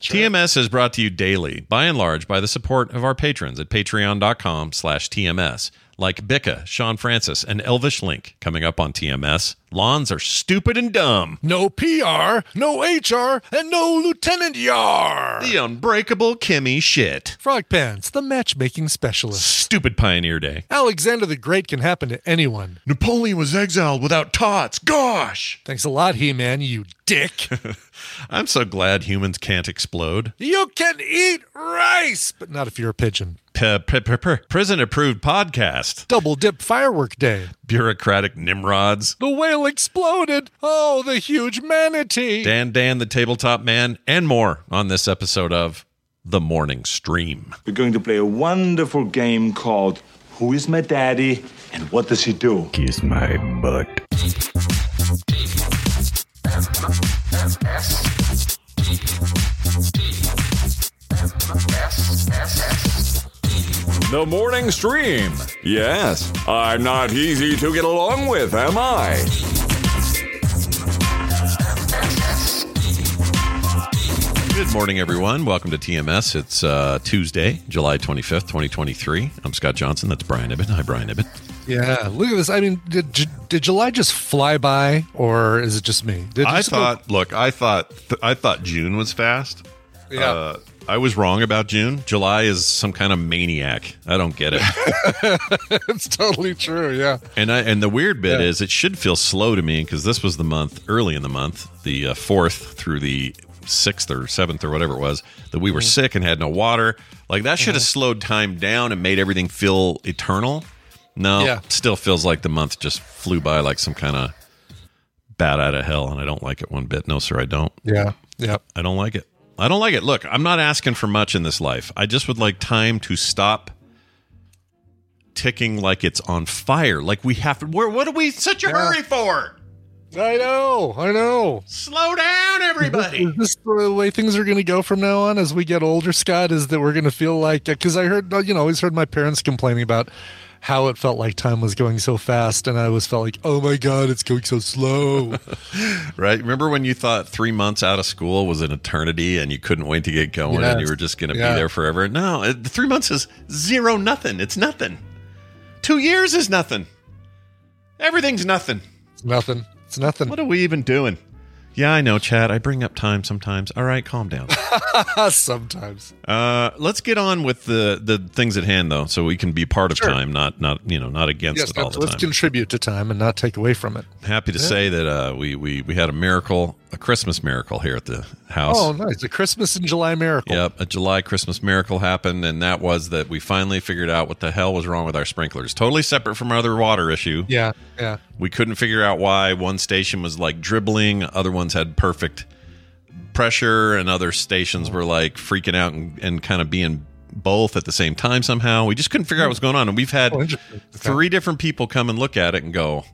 TMS is brought to you daily, by and large, by the support of our patrons at patreon.com slash TMS, like Bicca, Sean Francis, and Elvish Link coming up on TMS. Lawns are stupid and dumb. No PR, no HR, and no Lieutenant Yar. The unbreakable Kimmy shit. Frog Pants, the matchmaking specialist. Stupid Pioneer Day. Alexander the Great can happen to anyone. Napoleon was exiled without tots. Gosh! Thanks a lot, He Man, you dick. I'm so glad humans can't explode. you can eat rice, but not if you're a pigeon. P- p- p- p- prison approved podcast. Double dip firework day. Bureaucratic nimrods. The whale exploded. Oh, the huge manatee. Dan Dan, the tabletop man, and more on this episode of The Morning Stream. We're going to play a wonderful game called Who is My Daddy and What Does He Do? Kiss my butt. The morning stream. Yes, I'm not easy to get along with, am I? Good morning, everyone. Welcome to TMS. It's uh, Tuesday, July 25th, 2023. I'm Scott Johnson. That's Brian Ibbett. Hi, Brian Ibbett. Yeah, look at this. I mean, did, did July just fly by, or is it just me? Did I thought, look, I thought, th- I thought June was fast. Yeah. Uh, I was wrong about June. July is some kind of maniac. I don't get it. it's totally true. Yeah. And I, and the weird bit Yeah. is it should feel slow to me because this was the month early in the month, the uh, fourth through the sixth or seventh or whatever it was that we were Mm-hmm. sick and had no water. Like that should have slowed time down and made everything feel eternal. No, Yeah. still feels like the month just flew by like some kind of bat out of hell, and I don't like it one bit. No, sir, I don't. Yeah. Yeah. I don't like it. I don't like it. Look, I'm not asking for much in this life. I just would like time to stop ticking like it's on fire. Like we have to. Where? What are we such a Yeah. hurry for? I know. I know. Slow down, everybody. Is this the way things are going to go from now on as we get older, Scott? Is that we're going to feel like, because I heard, you know, I always heard my parents complaining about how it felt like time was going so fast. And I always felt like, oh my God, it's going so slow. right? Remember when you thought three months out of school was an eternity and you couldn't wait to get going and you were just going to Yeah. be there forever? No, it, three months is zero nothing. It's nothing. Two years is nothing. Everything's nothing. it's nothing. It's nothing. What are we even doing? Yeah, I know, Chad. I bring up time sometimes. All right, calm down. Sometimes. Uh, let's get on with the the things at hand, though, so we can be part of Sure. time, not not you know not against Yes, it all let's, the time. let's contribute to time and not take away from it. Happy to Yeah. say that uh, we we we had a miracle, a Christmas miracle here at the house. Oh, nice. A Christmas in July miracle. Yep, a July Christmas miracle happened, and that was that we finally figured out what the hell was wrong with our sprinklers. Totally separate from our other water issue. Yeah. Yeah. We couldn't figure out why one station was like dribbling, other ones had perfect pressure, and other stations were like freaking out and, and kind of being both at the same time somehow. We just couldn't figure out what's going on, and we've had Oh. Okay. three different people come and look at it and go,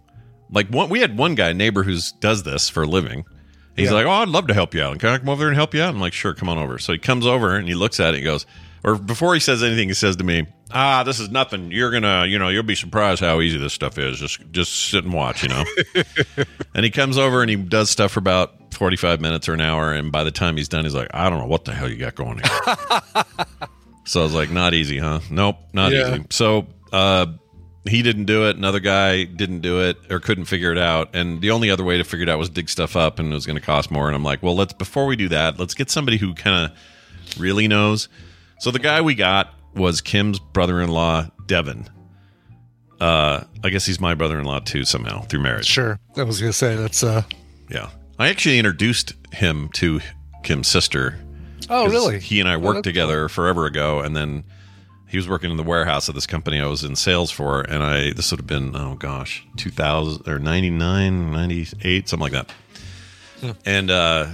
like one. We had one guy, neighbor, who's does this for a living, He's Yeah. like, "Oh, I'd love to help you out. And Can I come over there and help you out?" I'm like, "Sure, come on over." So he comes over and he looks at it. and He goes, or before he says anything, he says to me, "Ah, this is nothing. You're gonna, you know, you'll be surprised how easy this stuff is. Just, just sit and watch, you know." and he comes over and he does stuff for about 45 minutes or an hour. And by the time he's done, he's like, "I don't know what the hell you got going here." so I was like, "Not easy, huh? Nope, not Yeah. easy." So. uh he didn't do it. Another guy didn't do it or couldn't figure it out. And the only other way to figure it out was dig stuff up, and it was going to cost more. And I'm like, well, let's before we do that, let's get somebody who kind of really knows. So the guy we got was Kim's brother-in-law, Devin. Uh, I guess he's my brother-in-law too somehow through marriage. Sure. I was gonna say that's uh Yeah, I actually introduced him to Kim's sister. Oh, really? He and I Oh, worked that's together forever ago, and then he was working in the warehouse of this company I was in sales for, and I this would have been oh gosh, two thousand or 99, 98, something like that. And uh,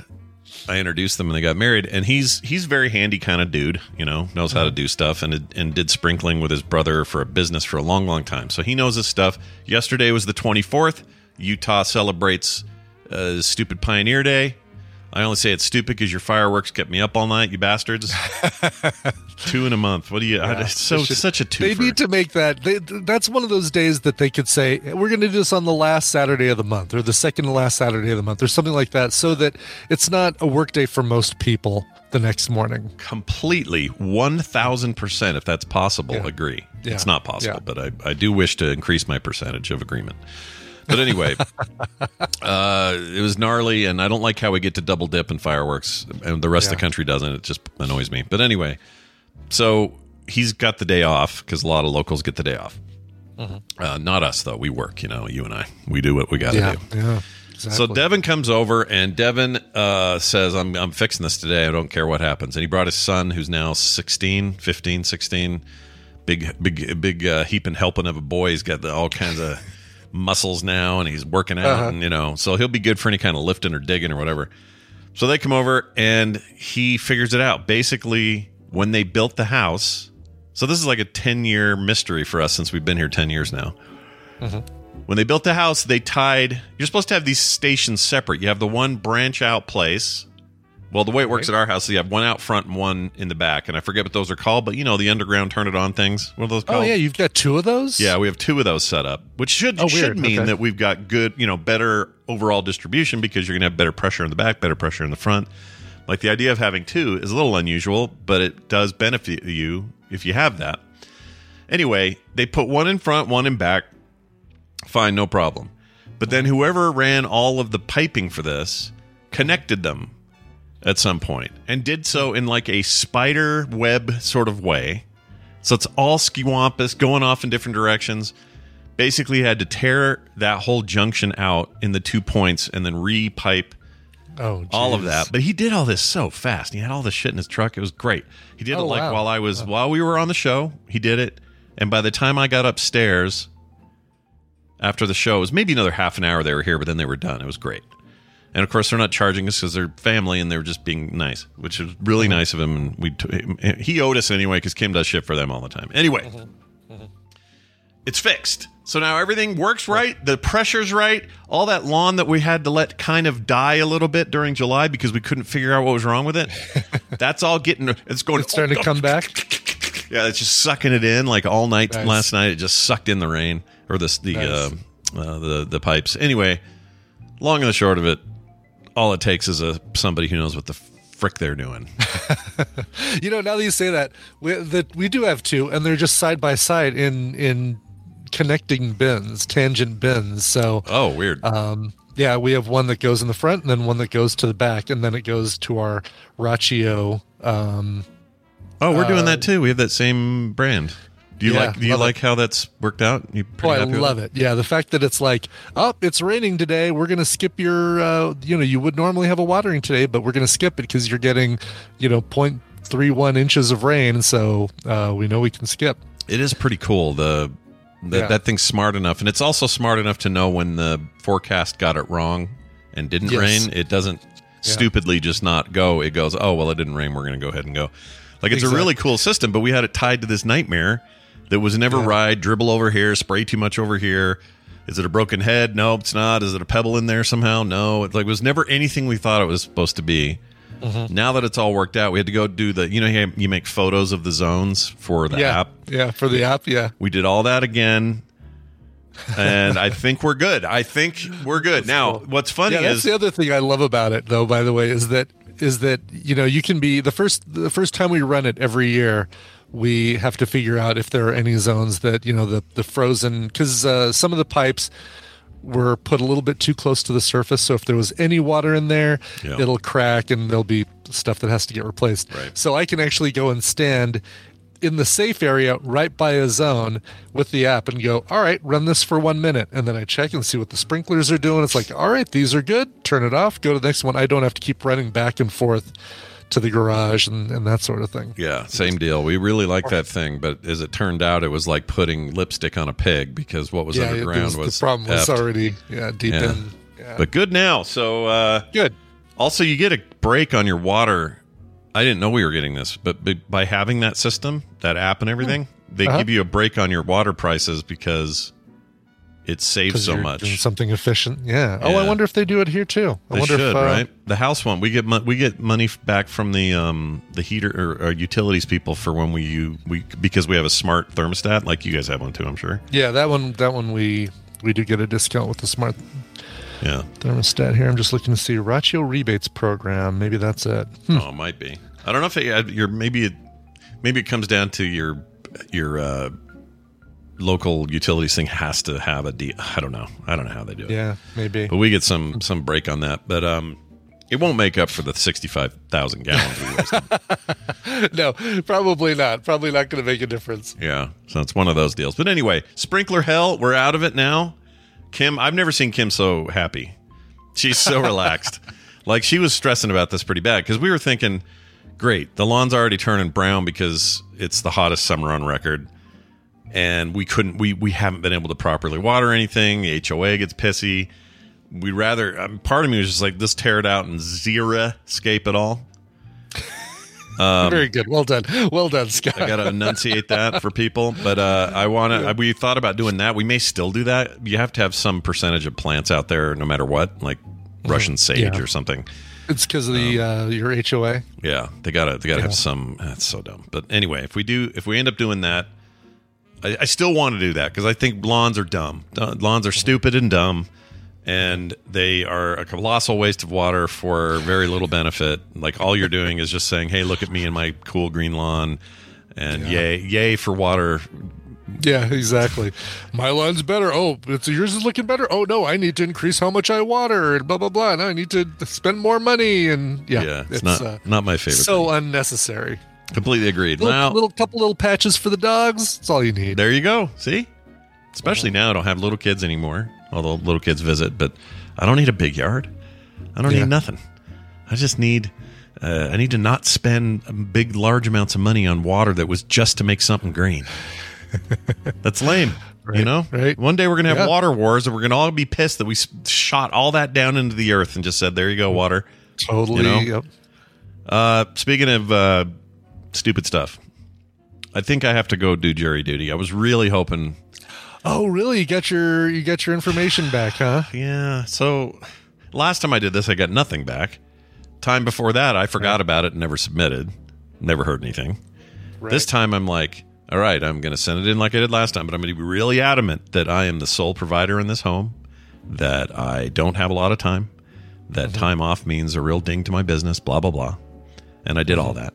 I introduced them, and they got married. And he's he's very handy kind of dude, you know, knows how to do stuff, and and did sprinkling with his brother for a business for a long, long time. So he knows his stuff. Yesterday was the twenty fourth. Utah celebrates uh, Stupid Pioneer Day. I only say it's stupid because your fireworks kept me up all night, you bastards. Two in a month. What do you? I, it's so should- such a two. They need to make that. They, that's one of those days that they could say we're going to do this on the last Saturday of the month or the second to last Saturday of the month or something like that, so that it's not a work day for most people the next morning. completely one thousand percent, if that's possible, Yeah. agree. Yeah. It's not possible, Yeah. but I, I do wish to increase my percentage of agreement. But anyway, uh, it was gnarly, and I don't like how we get to double dip in fireworks, and the rest of the country doesn't. It just annoys me. But anyway, so he's got the day off because a lot of locals get the day off. Uh, not us though. We work, you know. You and I, we do what we got to Yeah, do. yeah. So. Devin comes over and Devin uh, says, I'm, I'm fixing this today. I don't care what happens. And he brought his son, who's now 16, 15, 16, big, big, big uh, heaping helping of a boy. He's got the, all kinds of muscles now and he's working out Uh-huh. and, you know, so he'll be good for any kind of lifting or digging or whatever. So they come over and he figures it out. Basically, when they built the house, so this is like a 10 year mystery for us since we've been here 10 years now. When they built the house, they tied. You're supposed to have these stations separate. You have the one branch out place. Well, the way it works at our house, is you have one out front and one in the back, and I forget what those are called. But you know, the underground turn it on things. What are those oh yeah, you've got two of those. Yeah, we have two of those set up, which should Oh, should mean Okay. that we've got good, you know, better overall distribution because you're going to have better pressure in the back, better pressure in the front. Like the idea of having two is a little unusual, but it does benefit you if you have that. Anyway, they put one in front, one in back. Fine, no problem. But then whoever ran all of the piping for this connected them at some point and did so in like a spider web sort of way. So it's all skiwampus going off in different directions. Basically, had to tear that whole junction out in the two points and then re-pipe Oh, all of that. But he did all this so fast. He had all this shit in his truck. It was great. He did Oh, it like wow. while I was while we were on the show. He did it, and by the time I got upstairs after the show, it was maybe another half an hour they were here, but then they were done. It was great. And of course, they're not charging us because they're family and they're just being nice, which is really Uh-huh. nice of him. And we t- he owed us anyway because Kim does shit for them all the time. Anyway, Uh-huh. it's fixed. So now everything works right. The pressure's right. All that lawn that we had to let kind of die a little bit during July because we couldn't figure out what was wrong with it. That's all getting. It's going. It's starting to come back. Yeah, it's just sucking it in like all night Nice. last night. It just sucked in the rain or the the Nice. uh, uh, the the pipes. Anyway, long and the short of it, all it takes is a somebody who knows what the frick they're doing. You know, now that you say that, we, that we do have two, and they're just side by side in in connecting bins, tangent bins. So, Oh, weird. um, yeah, we have one that goes in the front, and then one that goes to the back, and then it goes to our Rachio. Um, oh, we're doing uh, that too. We have that same brand. Do you Yeah, like? Do you love it. like how that's worked out? You oh, I love it. Yeah, the fact that it's like, oh, it's raining today. We're gonna skip your. Uh, you know, you would normally have a watering today, but we're gonna skip it because you're getting, you know, 0.31 inches of rain. So uh, we know we can skip. It is pretty cool. The that Yeah. that thing's smart enough, and it's also smart enough to know when the forecast got it wrong and didn't Yes. rain. It doesn't stupidly just not go. It goes, oh well, it didn't rain. We're going to go ahead and go. Like it's a really cool system, but we had it tied to this nightmare that was never ride, dribble over here, spray too much over here. Is it a broken head? No, it's not. Is it a pebble in there somehow? No. It's like it was never anything we thought it was supposed to be. Mm-hmm. Now that it's all worked out, we had to go do the. You know, you make photos of the zones for the yeah, app. yeah, for the app, yeah. We did all that again, and I think we're good. I think we're good. now, what's funny yeah, that's is the other thing I love about it, though. By the way, is that is that you know you can be the first the first time we run it every year. We have to figure out if there are any zones that you know the the frozen because uh, some of the pipes were put a little bit too close to the surface. So if there was any water in there, Yeah. it'll crack and there'll be stuff that has to get replaced. Right. So I can actually go and stand in the safe area right by a zone with the app and go, all right, run this for one minute. And then I check and see what the sprinklers are doing. It's like, all right, these are good. Turn it off. Go to the next one. I don't have to keep running back and forth to the garage and, and that sort of thing. Yeah, same deal. We really like that thing, but as it turned out, it was like putting lipstick on a pig because what was yeah, underground was- was the problem was effed. already yeah deep Yeah. in. Yeah. But good now. So uh, good. Also, you get a break on your water. I didn't know we were getting this, but by having that system, that app, and everything, they Uh-huh. give you a break on your water prices because it saves so you're much. something efficient. Yeah. Oh, I wonder if they do it here too. I They wonder should, if uh, right? The house one, we get mon- we get money f- back from the um the heater or, or utilities people for when we u- we because we have a smart thermostat, like you guys have one too. I'm sure. Yeah, that one. That one we we do get a discount with the smart Yeah. thermostat here. I'm just looking to see Rachio rebates program. Maybe that's it. Hmm. Oh, it might be. I don't know if it, uh, your maybe it maybe it comes down to your your uh, local utilities thing has to have a D. I don't know. I don't know how they do it. Yeah, maybe. But we get some some break on that. But um, it won't make up for the sixty five thousand gallons we wasted. no, probably not. Probably not going to make a difference. yeah, so it's one of those deals. But anyway, sprinkler hell, we're out of it now. Kim, I've never seen Kim so happy. She's so relaxed. Like she was stressing about this pretty bad because we were thinking, great, the lawn's already turning brown because it's the hottest summer on record, and we couldn't, we we haven't been able to properly water anything. The HOA gets pissy. We'd rather. Um, part of me was just like, let's tear it out and zero scape it all. Um, Very good. Well done. Well done, Scott. I got to enunciate that for people, but uh, I want to. We thought about doing that. We may still do that. You have to have some percentage of plants out there, no matter what, like Russian sage Mm-hmm. Yeah. or something. It's because of the uh, your HOA. Yeah, they gotta they gotta Yeah. have some. That's so dumb. But anyway, if we do, if we end up doing that, I, I still want to do that because I think lawns are dumb. Lawns are stupid and dumb, and they are a colossal waste of water for very little benefit. Like all you're doing is just saying, "Hey, look at me and my cool green lawn," and yay, yay for water. Yeah, exactly. My lawn's better. Oh, it's yours is looking better. Oh no, I need to increase how much I water and blah blah blah. Now I need to spend more money and yeah, Yeah, it's, not uh, not my favorite. so unnecessary. Completely agreed. Little, now, little couple little patches for the dogs. That's all you need. There you go. See? Especially now, I don't have little kids anymore. Although little kids visit, but I don't need a big yard. I don't Yeah. need nothing. I just need. Uh, I need to not spend big, large amounts of money on water that was just to make something green. That's lame. you know, right. One day we're gonna have Yeah. water wars, and we're gonna all be pissed that we shot all that down into the earth and just said, "There you go, water." Totally. You know? Yep. Uh, speaking of uh, stupid stuff, I think I have to go do jury duty. I was really hoping Oh, really? You got your you got your information back, huh? Yeah. So last time I did this, I got nothing back. Time before that, I forgot about it and never submitted. Never heard anything. This time, I'm like, all right, I'm going to send it in like I did last time, but I'm going to be really adamant that I am the sole provider in this home, that I don't have a lot of time, that mm-hmm. time off means a real ding to my business, blah, blah, blah. And I did all mm-hmm. that.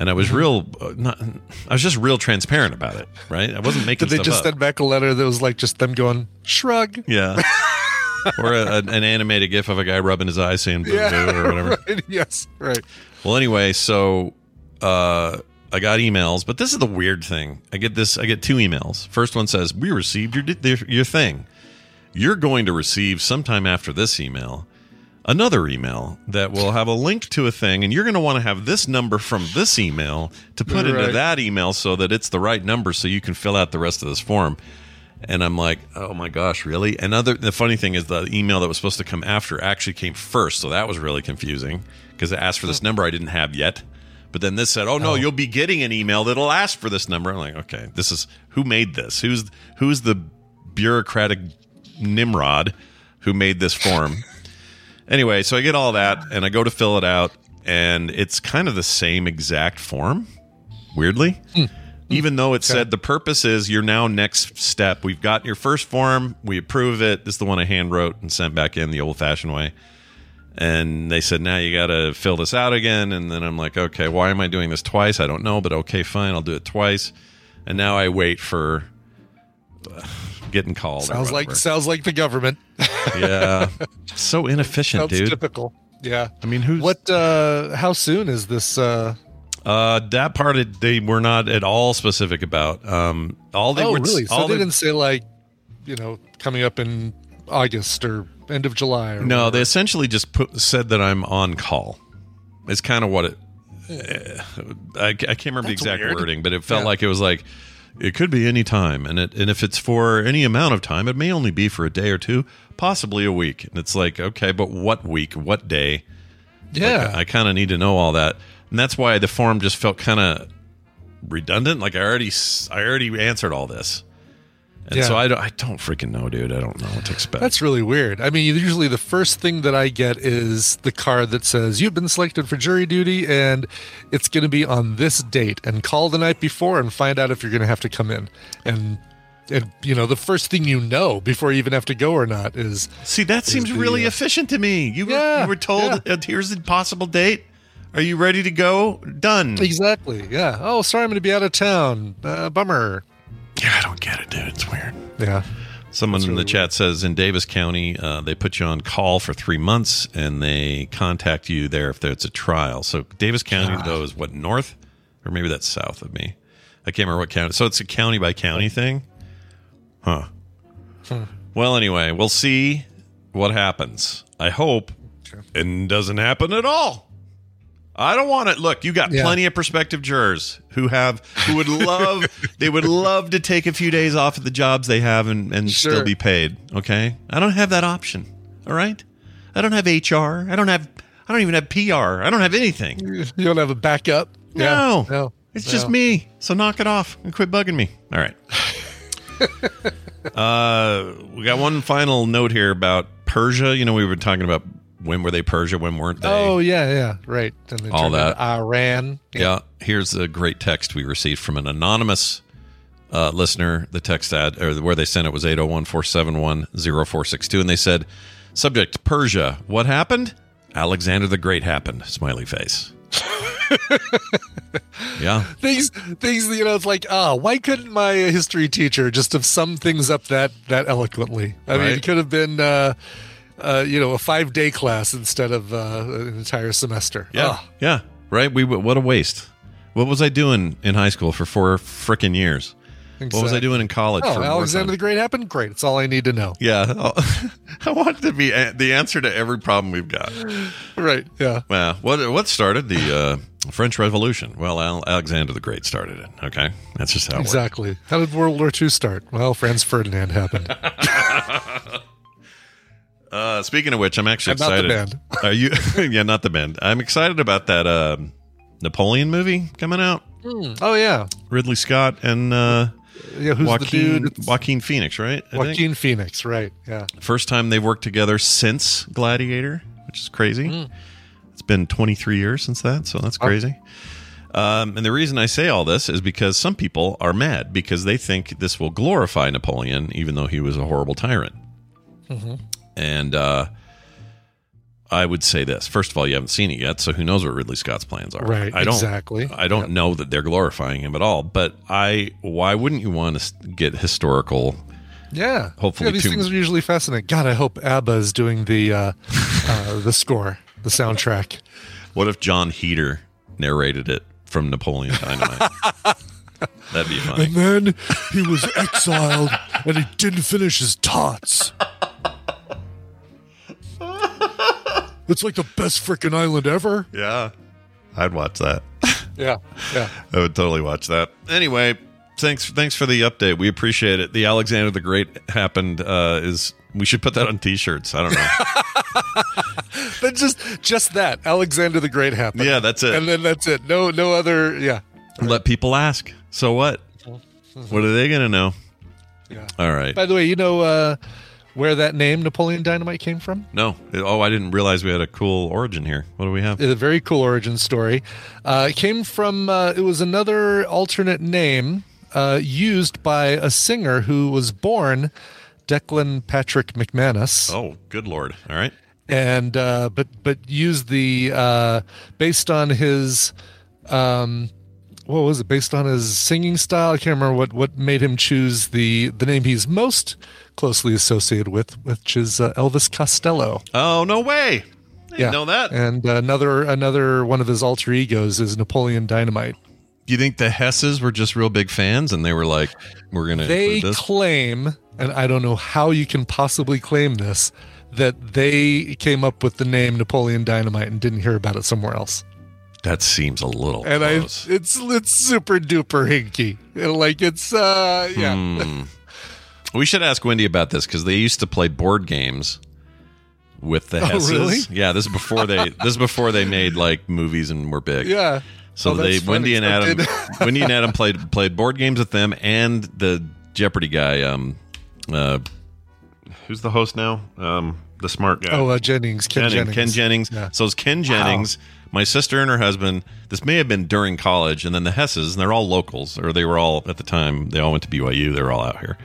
And I was real, uh, not, I was just real transparent about it, right? I wasn't making Did they just up. send back a letter that was like just them going shrug? Yeah. or a, an animated gif of a guy rubbing his eyes saying boo boo or whatever. right. Yes, right. Well, anyway, so uh, I got emails, but this is the weird thing. I get this. I get two emails. First one says, "We received your your thing. You're going to receive sometime after this email." Another email that will have a link to a thing, and you're going to want to have this number from this email to put into that email so that it's the right number so you can fill out the rest of this form. And I'm like, oh my gosh, really? And other the funny thing is the email that was supposed to come after actually came first, so that was really confusing because it asked for this hmm. number I didn't have yet. But then this said, "Oh no, oh. you'll be getting an email that'll ask for this number." I'm like, "Okay, this is who made this? Who's who's the bureaucratic Nimrod who made this form. anyway, so I get all that and I go to fill it out, and it's kind of the same exact form, weirdly. Even though it said the purpose is your now next step. We've got your first form, we approve it. This is the one I hand wrote and sent back in the old fashioned way. And they said, now you got to fill this out again. And then I'm like, okay, why am I doing this twice? I don't know, but okay, fine, I'll do it twice. And now I wait for uh, getting called. Sounds like sounds like the government. yeah, so inefficient, Sounds dude. typical. Yeah. I mean, who's What? uh How soon is this? uh Uh, that part it, they were not at all specific about. Um, all they Oh, were really? So all they they- didn't say like, you know, coming up in August or end of July. Or no, whatever. they essentially just put said that I'm on call. It's kind of what it. eh, I, I can't remember the exact weird. wording, but it felt Yeah. like it was like it could be any time, and it and if it's for any amount of time, it may only be for a day or two, possibly a week. And it's like, okay, but what week? What day? yeah. Like, I kind of need to know all that, and that's why the form just felt kind of redundant. Like I already, I already answered all this, and Yeah. so I don't, I don't freaking know, dude. I don't know what to expect. That's really weird. I mean, usually the first thing that I get is the card that says you've been selected for jury duty and it's going to be on this date and call the night before and find out if you're going to have to come in. And and you know, the first thing you know before you even have to go or not is See, that seems the, really uh, efficient to me. You were, Yeah, you were told, uh, here's the possible date. Are you ready to go? Done. exactly. Yeah. Oh, sorry, I'm going to be out of town. Uh, bummer. Yeah, I don't get it, dude. It's weird. Yeah. Someone in the chat says in Davis County, uh, they put you on call for three months and they contact you there if there's a trial. So Davis County, though, is what, north? Or maybe that's south of me. I can't remember what county. So it's a county by county thing? Huh. Well, anyway, we'll see what happens. I hope it doesn't happen at all. I don't want it. Look, you got Yeah. plenty of prospective jurors who have who would love they would love to take a few days off of the jobs they have and, and still be paid. Okay, I don't have that option. All right, I don't have HR. I don't have. I don't even have PR. I don't have anything. You don't have a backup? No, Yeah. No. it's No. just me. So knock it off and quit bugging me. All right. uh, we got one final note here about Persia. You know, we were talking about when were they Persia, when weren't they? Oh, yeah, yeah. Right. All that. Iran. Yeah. Here's a great text we received from an anonymous uh, listener. The text ad or where they sent it was 801 471 0462. And they said, Subject Persia. What happened? Alexander the Great happened. Smiley face. yeah. things things you know it's like ah why couldn't my history teacher just have summed things up that that eloquently i mean it could have been uh uh you know a five day class instead of uh an entire semester Yeah. Ah, Yeah. Right. We what a waste. What was I doing in high school for four frickin' years? What was I doing in college? oh for alexander the great happened great it's all i need to know Yeah. I want to be the answer to every problem we've got. right yeah Well, what what started the uh, French Revolution? Well, Al- Alexander the Great started it. Okay, that's just how it works. exactly how did world war ii start well franz ferdinand happened Uh, speaking of which, I'm actually the excited. Are you? yeah, not the band. I'm excited about that uh, Napoleon movie coming out. oh yeah Ridley Scott and uh, yeah who's Joaquin the dude Joaquin Phoenix, right? I think. joaquin phoenix right yeah First time they've worked together since Gladiator, which is crazy. Hmm. It's been 23 years since that, so that's crazy. Um, and the reason I say all this is because some people are mad because they think this will glorify Napoleon, even though he was a horrible tyrant. Mm-hmm. And uh, I would say this: first of all, you haven't seen it yet, so who knows what Ridley Scott's plans are? Right, I don't, exactly. I don't know that they're glorifying him at all. But I, why wouldn't you want to get historical? Yeah. Hopefully yeah, these too- things are usually fascinating. God, I hope ABBA is doing the uh, uh, the score, the soundtrack. What if Jon Heder narrated it from Napoleon Dynamite? That'd be funny. And then he was exiled, and he didn't finish his tots. It's like the best freaking island ever. Yeah, I'd watch that. Yeah, yeah. I would totally watch that. Anyway, thanks thanks for the update. We appreciate it. The Alexander the Great happened. Uh, is we should put that on T-shirts. I don't know. But just just that Alexander the Great happened. yeah, that's it. and then that's it. No, no other. Yeah, Let people ask. So what? What are they going to know? yeah. All right. By the way, you know, uh, where that name Napoleon Dynamite came from? No. Oh, I didn't realize we had a cool origin here. What do we have? a very cool origin story. Uh, it came from uh, it was another alternate name uh, used by a singer who was born Declan Patrick MacManus, Oh, good lord. All right. and uh, but but used the uh, based on his um, what was it based on his singing style? I can't remember what what made him choose the the name he's most closely associated with, which is uh, Elvis Costello. Oh, no way. I didn't know that. And another another one of his alter egos is Napoleon Dynamite. Do you think the Hesses were just real big fans and they were like, we're going to They this? claim, and I don't know how you can possibly claim this, that they came up with the name Napoleon Dynamite and didn't hear about it somewhere else. that seems a little And I, it's it's super duper hinky. Like it's uh yeah. Hmm. We should ask Wendy about this because they used to play board games with the Oh, Hesses. really? Yeah, this is before they this is before they made like movies and were big. Yeah. So Oh, they Wendy and Adam Wendy and Adam played played board games with them and the Jeopardy guy. Um, uh, who's the host now? Um, the smart guy. Oh, uh, Jennings, Ken Jennings. Jennings. Ken Jennings. Yeah. So it's Ken Jennings, my sister and her husband. This may have been during college, and then the Hesses, and they're all locals, or they were all at the time. They all went to BYU. They were all out here,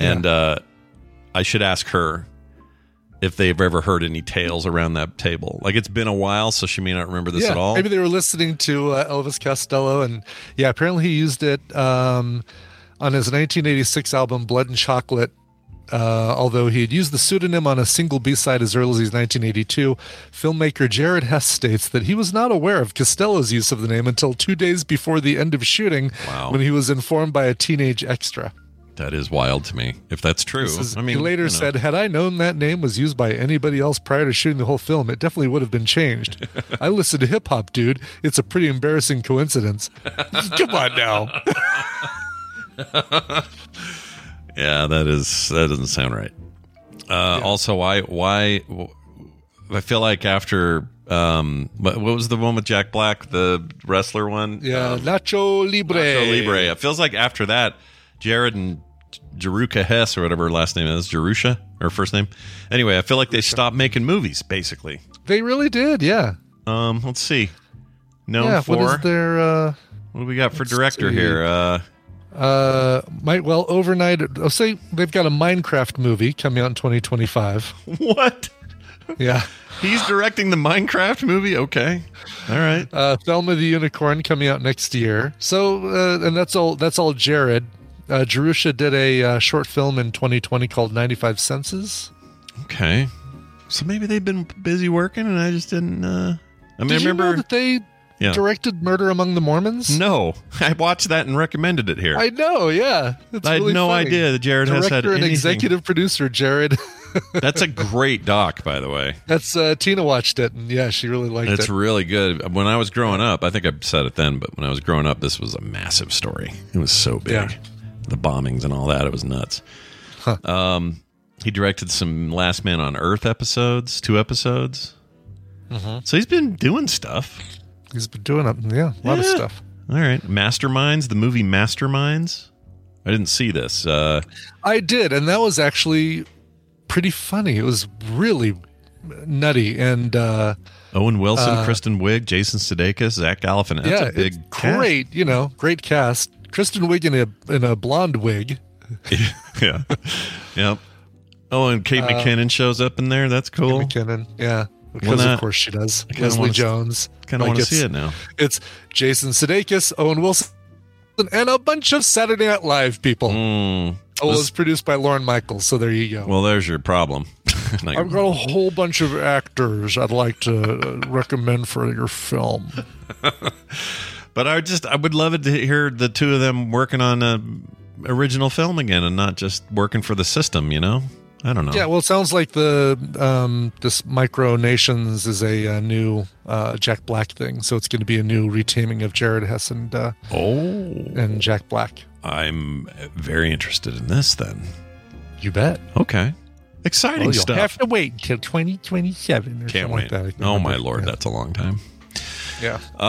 and uh, I should ask her if they've ever heard any tales around that table. Like it's been a while, so she may not remember this yeah, at all. Maybe they were listening to uh, Elvis Costello, and yeah, apparently he used it um, on his 1986 album "Blood and Chocolate." Uh, although he had used the pseudonym on a single B-side as early as 1982, filmmaker Jared Hess states that he was not aware of Costello's use of the name until two days before the end of shooting, Wow. when he was informed by a teenage extra. That is wild to me. If that's true, is- I mean, he later you know. said, "Had I known that name was used by anybody else prior to shooting the whole film, it definitely would have been changed." I listen to hip hop, dude. It's a pretty embarrassing coincidence. Come on now. Yeah, that is that doesn't sound right. Uh, Also, why why I feel like after um, what, what was the one with Jack Black, the wrestler one? Yeah, Um, Nacho Libre. Nacho Libre. It feels like after that, Jared and Jeruka Hess or whatever her last name is, Jerusha or first name. Anyway, I feel like they stopped making movies. Basically, They really did. Yeah. um, let's see. Known yeah. for What is their? Uh, what do we got for director see. here? Uh, uh, might well overnight. I'll say they've got a Minecraft movie coming out in 2025. what? Yeah. He's directing the Minecraft movie. Okay, all right. uh, Thelma the Unicorn coming out next year. So, uh, and that's all. That's all. Jared, uh, Jerusha did a uh, short film in 2020 called 95 Senses. Okay. So maybe they've been busy working and I just didn't uh I mean, Did I you know remember that they Yeah. directed Murder Among the Mormons? No. I watched that and recommended it here. I know. Yeah, It's I had really no funny. idea that Jared Director had and anything. executive producer Jared. That's a great doc, by the way. That's uh, Tina watched it, and yeah, she really liked It's it. It's really good. When I was growing up, I think I said it then, but when I was growing up, this was a massive story. It was so big. Yeah. The bombings and all that, it was nuts. Um, he directed some Last Man on Earth episodes, two episodes. Mm-hmm. So he's been doing stuff. He's been doing it. Yeah, a lot of stuff. All right. Masterminds, the movie Masterminds. I didn't see this. Uh, I did, and that was actually pretty funny. It was really nutty, and uh, Owen Wilson, Uh, Kristen Wiig, Jason Sudeikis, Zach Galifianakis. That's yeah, a big it's cast. great. You know, great cast. Kristen Wiig in a in a blonde wig. yeah. Yep. Oh, and Kate Uh, McKinnon shows up in there. That's cool. McKinnon, yeah, because Well, of course she does. Leslie wanna Jones. Kind of want to see it now. It's Jason Sudeikis, Owen Wilson, and a bunch of Saturday Night Live people. Mm. Oh, it was produced by Lorne Michaels, so there you go. Well, there's your problem. Like, I've got a whole bunch of actors I'd like to recommend for your film. but I just I would love it to hear the two of them working on a original film again and not just working for the system. You know, I don't know. Yeah, well, it sounds like the um, this Micro Nations is a, uh new uh, Jack Black thing, so it's going to be a new retaming of Jared Hess and uh, oh, and Jack Black. I'm very interested in this. Then You bet. okay, exciting Well, you'll stuff. have to wait until 2027 or Can't something wait. like that. Oh my lord, Yeah. that's a long time. Yeah. Uh,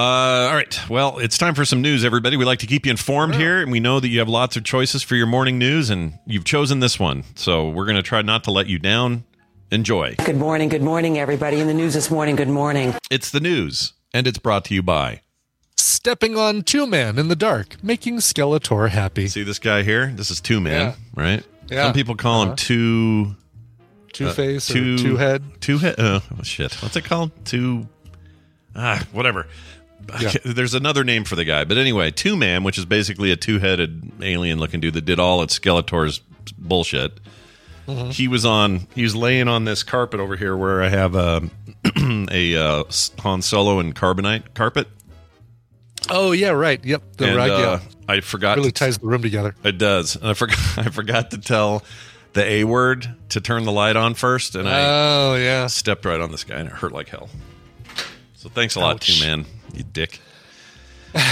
all right. Well, it's time for some news, everybody. We like to keep you informed here, and we know that you have lots of choices for your morning news, and you've chosen this one. So we're going to try not to let you down. Enjoy. Good morning, good morning, everybody. In the news this morning, good morning. It's the news, and it's brought to you by. Stepping on two man in the dark, making Skeletor happy. See this guy here? This is Two Man, right? Yeah. Some people call him Uh-huh. Two. Two face or two two head. Two head. Uh, oh, shit. What's it called? Two. Ah, whatever. Yeah. There's another name for the guy, but anyway, Two Man, which is basically a two-headed alien-looking dude that did all of Skeletor's bullshit. Mm-hmm. He was on. He was laying on this carpet over here where I have a a uh, Han Solo and carbonite carpet. Oh yeah, right. Yep. The and, rug. uh, yeah. I forgot. Really to- ties the room together. It does. And I forgot. I forgot to tell the A word to turn the light on first, and I Oh yeah. stepped right on this guy, and it hurt like hell. So thanks a lot, too, man. You dick. uh,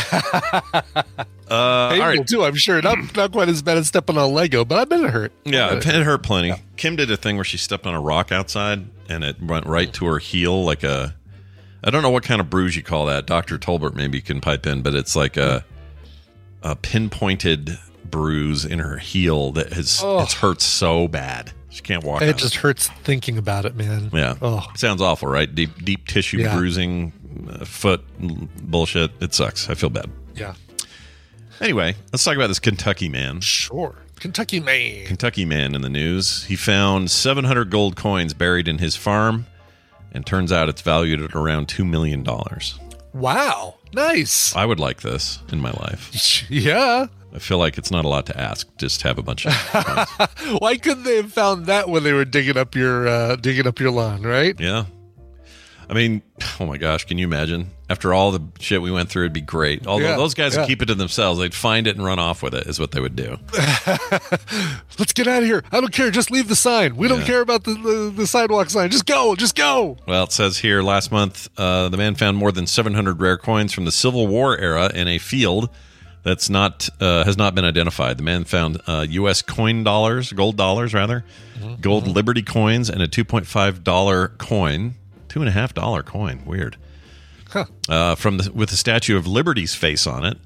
all Painful right. too, I'm sure. Not not quite as bad as stepping on a Lego, but I bet it hurt. Yeah, it, it hurt plenty. Kim did a thing where she stepped on a rock outside, and it went right to her heel, like a. I don't know what kind of bruise you call that. Doctor Tolbert maybe can pipe in, but it's like a a pinpointed bruise in her heel that has Oh. it's hurt so bad she can't walk. It just hurts thinking about it, man. Yeah. Oh. Sounds awful, right? Deep deep tissue Yeah. bruising, uh, foot bullshit. It sucks. I feel bad. Yeah. Anyway, let's talk about this Kentucky man. Sure. Kentucky man. Kentucky man in the news. He found 700 gold coins buried in his farm, and turns out it's valued at around $2 million. Wow. Nice. I would like this in my life. Yeah. I feel like it's not a lot to ask. Just have a bunch of. Why couldn't they have found that when they were digging up your uh, digging up your lawn, right? Yeah. I mean, oh my gosh, can you imagine? After all the shit we went through, it'd be great. Although Yeah, those guys yeah. would keep it to themselves. They'd find it and run off with it, is what they would do. Let's get out of here. I don't care. Just leave the sign. We don't care about the, the, the sidewalk sign. Just go. Just go. Well, it says here last month, uh, the man found more than 700 rare coins from the Civil War era in a field that's not uh, has not been identified. The man found uh, U.S. coin dollars, gold dollars rather, gold Liberty coins, and a 2.5 dollar coin, two and a half dollar coin. Weird. Uh, from the, with the Statue of Liberty's face on it.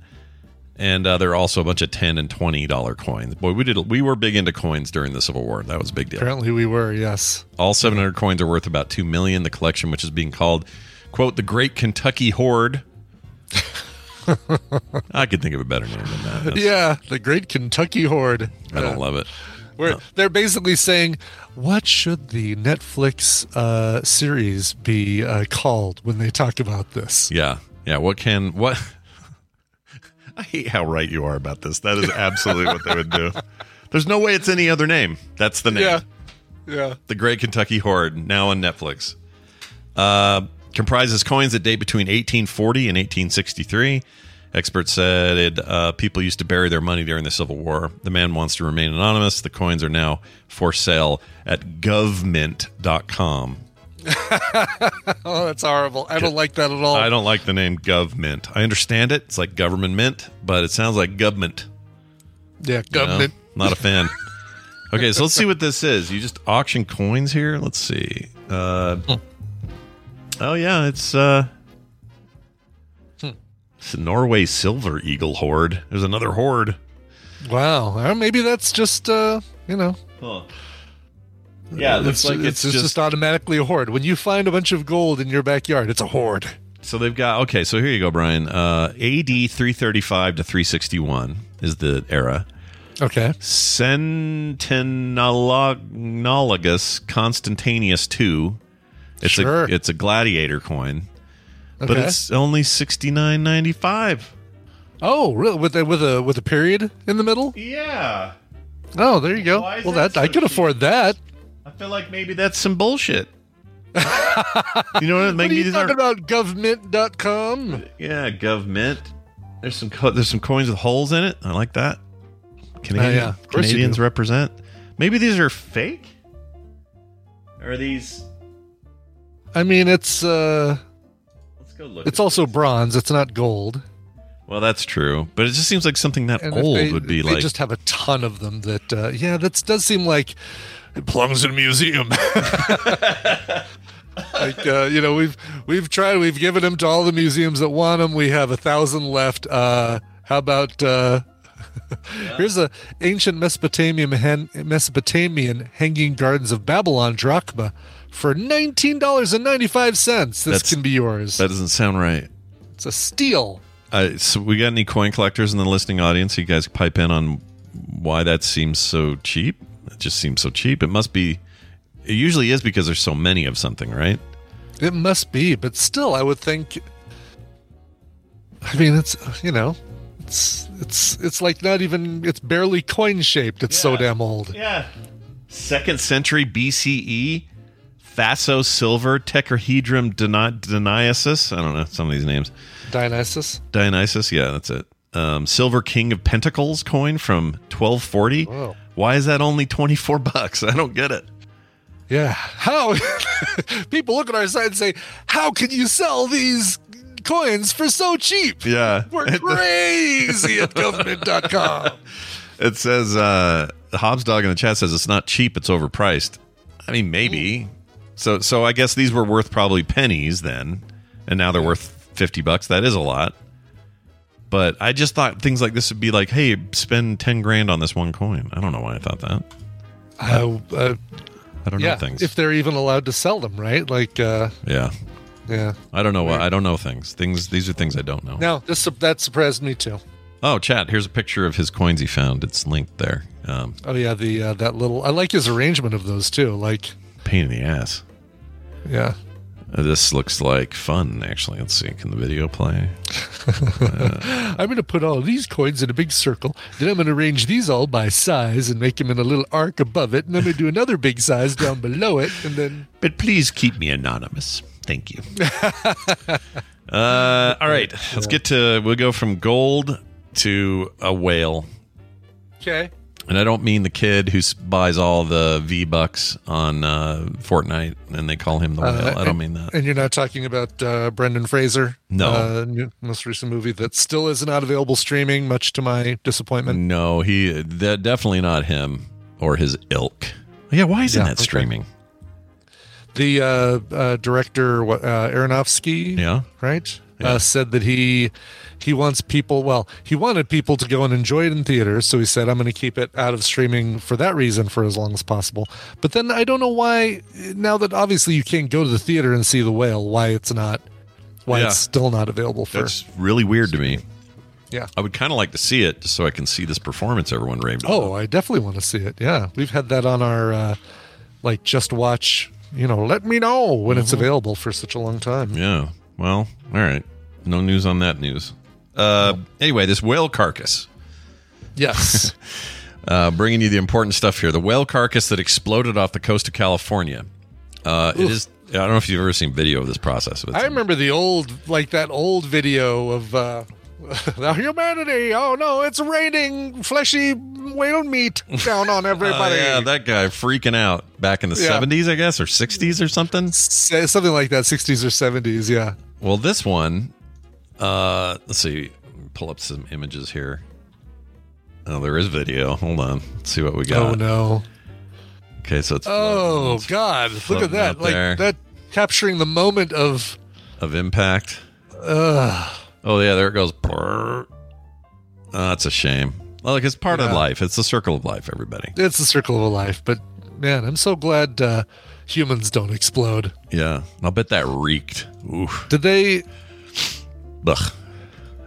And uh, there are also a bunch of ten and twenty dollar coins. Boy, we did we were big into coins during the Civil War. That was a big deal. Apparently we were. Yes. All 700 coins are worth about 2 million. The collection, which is being called, quote, the Great Kentucky Hoard. I could think of a better name than that. That's- Yeah. The Great Kentucky Hoard. I don't love it. Where they're basically saying, what should the Netflix uh, series be uh, called when they talk about this? Yeah. Yeah. What can, what? I hate how right you are about this. That is absolutely what they would do. There's no way it's any other name. That's the name. Yeah. Yeah. The Great Kentucky Hoard now on Netflix. Uh, comprises coins that date between 1840 and 1863. Experts said it, uh, people used to bury their money during the Civil War. The man wants to remain anonymous. The coins are now for sale at govmint.com. Oh, that's horrible. I don't like that at all. I don't like the name govmint. I understand it. It's like government mint, but it sounds like government. Yeah, you know? government. Not a fan. okay, so let's see what this is. You just auction coins here. Let's see. Uh, oh yeah, it's uh, it's a Norway Silver Eagle Hoard. There's another hoard. Wow. Well, maybe that's just, uh, you know. Yeah, it looks it's, like it's, it's just, just- automatically a hoard. When you find a bunch of gold in your backyard, it's a hoard. So they've got okay. So here you go, Brian. Uh, AD 335 to 361 is the era. Okay. Centenologus Constantius two. It's Sure. a it's a gladiator coin, but it's only sixty nine ninety five. Oh, really? With a, with a with a period in the middle? Yeah, Oh, there you go. Well, that that, I so could cheap? afford that. I feel like maybe that's some bullshit. you know what? What Maybe are you these talking aren't. about? Government.com. Yeah, government. There's some co- there's some coins with holes in it. I like that. Canadian, Oh, yeah. Of course you Canadians represent. Maybe these are fake. Or are these? I mean, it's uh, Let's go look. it's also this. bronze. It's not gold. Well, that's true, but it just seems like something that And old they, would be they like. just have a ton of them. That uh, yeah, that does seem like it belongs in a museum. like uh, you know, we've we've tried, we've given them to all the museums that want them. We have a thousand left. Uh, how about uh, here's a ancient Mesopotamian Mesopotamian hanging gardens of Babylon drachma for nineteen dollars and ninety five cents. This That's- can be yours. That doesn't sound right. It's a steal. Uh, so we got any coin collectors in the listening audience? You guys pipe in on why that seems so cheap. It just seems so cheap. It must be. It usually is because there's so many of something, right? It must be, but still, I would think. I mean, it's you know, it's it's it's like not even it's barely coin shaped. It's so damn old. Yeah. Second century BCE, Thasos silver tetradrachm Dini- Dionysus. I don't know some of these names. Dionysus. Dionysus, yeah, that's it. Um, silver King of Pentacles coin from 1240. Whoa. Why is that only 24 bucks? I don't get it. Yeah. How people look at our site and say, "How can you sell these coins for so cheap?" Yeah. We're crazy at GovMint.com. It says uh Hobbs Dog in the chat says it's not cheap, it's overpriced. I mean, maybe. So so I guess these were worth probably pennies then, and now they're worth 50 bucks. That is a lot. But I just thought things like this would be like, hey, spend 10 grand on this one coin. I don't know why I thought that. Uh, uh, I don't yeah, know things. if they're even allowed to sell them, right? Like, uh, yeah. yeah. I don't know. why I don't know things. Things. These are things I don't know. No, this that surprised me too. Oh, chat. Here's a picture of his coins he found. It's linked there. Um, Oh yeah, the uh, that little. I like his arrangement of those too. Like, pain in the ass. Yeah. Uh, This looks like fun, actually. Let's see. Can the video play? I'm going to put all these coins in a big circle. Then I'm going to arrange these all by size and make them in a little arc above it. And I'm going to do another big size down below it. And then But please keep me anonymous. Thank you. uh, all right. Let's get to. We'll go from gold to a whale. okay. And I don't mean the kid who buys all the V bucks on uh, Fortnite and they call him the whale. I don't mean that. And you're not talking about uh, Brendan Fraser? No. Uh, new, most recent movie that still is not available streaming, much to my disappointment. No, he that definitely not him or his ilk. Yeah, why isn't Yeah, that okay. streaming? The uh, uh, director, what, uh, Aronofsky, Yeah. right, Yeah. Uh, said that he he wants people. Well, he wanted people to go and enjoy it in theaters, so he said, "I'm going to keep it out of streaming for that reason for as long as possible." But then I don't know why. Now that obviously you can't go to the theater and see the whale, why it's not, why Yeah. it's still not available for. That's really weird to me. yeah. I would kind of like to see it just so I can see this performance everyone raved Oh, about. I definitely want to see it. Yeah, we've had that on our uh, like just watch. You know, let me know when it's available for such a long time. Yeah. Well, all right. No news on that news. Uh, Anyway, this whale carcass. Yes. Uh, bringing you the important stuff here. The whale carcass that exploded off the coast of California. Uh, it is. I don't know if you've ever seen video of this process. I remember the old, like that old video of uh, the humanity. Oh no, it's raining fleshy whale meat down on Oh, everybody. yeah, that guy freaking out back in the Yeah. 70s, I guess, or 60s or something. S- Something like that, 60s or 70s. Yeah. Well, this one, uh, let's see, pull up some images here. Oh, there is video. Hold on. Let's see what we got. Oh no. Okay, so it's Oh it's God! Look at that! Like there. that capturing the moment of. of impact. Uh, Oh yeah, there it goes. Oh, that's a shame. Well, like it's part of life. It's the circle of life. Everybody. it's the circle of life, but man, I'm so glad uh, humans don't explode. Yeah, I'll bet that reeked. Oof. Did they? Ugh.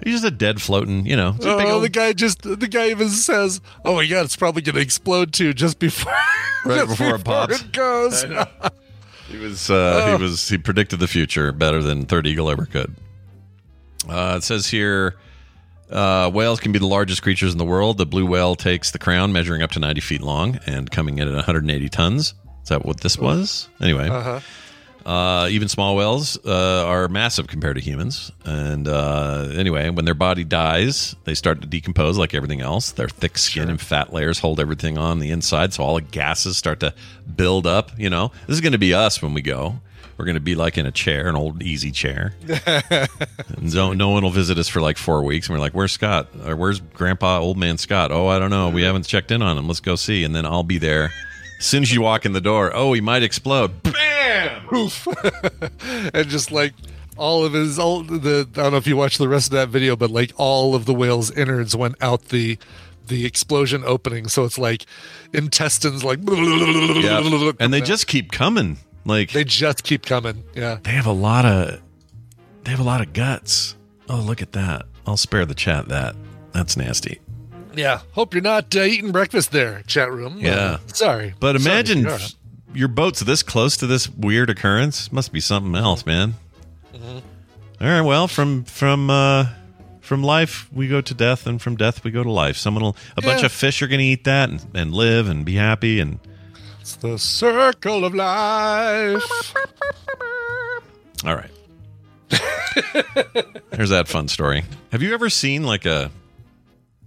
He's just a dead floating. You know. Just a big Oh, old- the guy just the guy even says, "Oh my god, it's probably going to explode too just before Right just before it pops. it goes." He was uh, he was he predicted the future better than Third Eagle ever could. Uh, it says here, uh, whales can be the largest creatures in the world. The blue whale takes the crown, measuring up to 90 feet long and coming in at 180 tons. Is that what this was? Anyway, Uh-huh. Uh, even small whales uh, are massive compared to humans. And uh, anyway, when their body dies, they start to decompose like everything else. Their thick skin and fat layers hold everything on the inside, so all the gases start to build up. You know, this is going to be us when we go. We're going to be like in a chair, an old easy chair. And no, no one will visit us for like four weeks. And we're like, where's Scott? Or where's Grandpa, old man Scott? Oh, I don't know. We haven't checked in on him. Let's go see. And then I'll be there As soon as you walk in the door, oh, he might explode. Bam! Poof. and just like all of his all the I don't know if you watched the rest of that video, but like all of the whale's innards went out the the explosion opening. So it's like intestines like Yeah. And they just keep coming. Like they just keep coming. Yeah. they have a lot of they have a lot of guts. Oh, look at that. I'll spare the chat that. That's nasty. Yeah. Hope you're not uh, eating breakfast there, chat room. Yeah. Uh, sorry. But imagine if you your boat's this close to this weird occurrence. Must be something else, man. Mm-hmm. All right. Well, from from uh, from life we go to death, and from death we go to life. Someone will a bunch of fish are going to eat that and, and live and be happy. And It's the circle of life. all right. Here's that fun story. Have you ever seen like a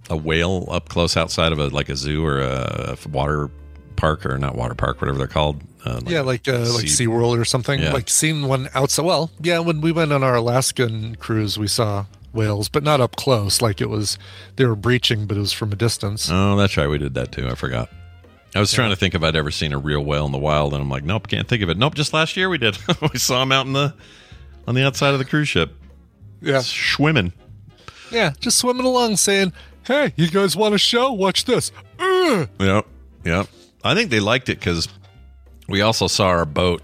a whale up close outside of a like a zoo or a water park or not water park, whatever they're called? Uh, yeah, like uh, like sea- SeaWorld or something. Yeah. Like seen one outside. Well, yeah, when we went on our Alaskan cruise, we saw whales, but not up close. Like it was, they were breaching, but it was from a distance. Oh, that's right. We did that too. I forgot. I was trying to think if I'd ever seen a real whale in the wild, and I'm like, nope, can't think of it. Nope, just last year we did. we saw him out in the on the outside of the cruise ship, Yeah, swimming. yeah, just swimming along, saying, "Hey, you guys want a show? Watch this." Ugh. Yep, yep. I think they liked it because we also saw our boat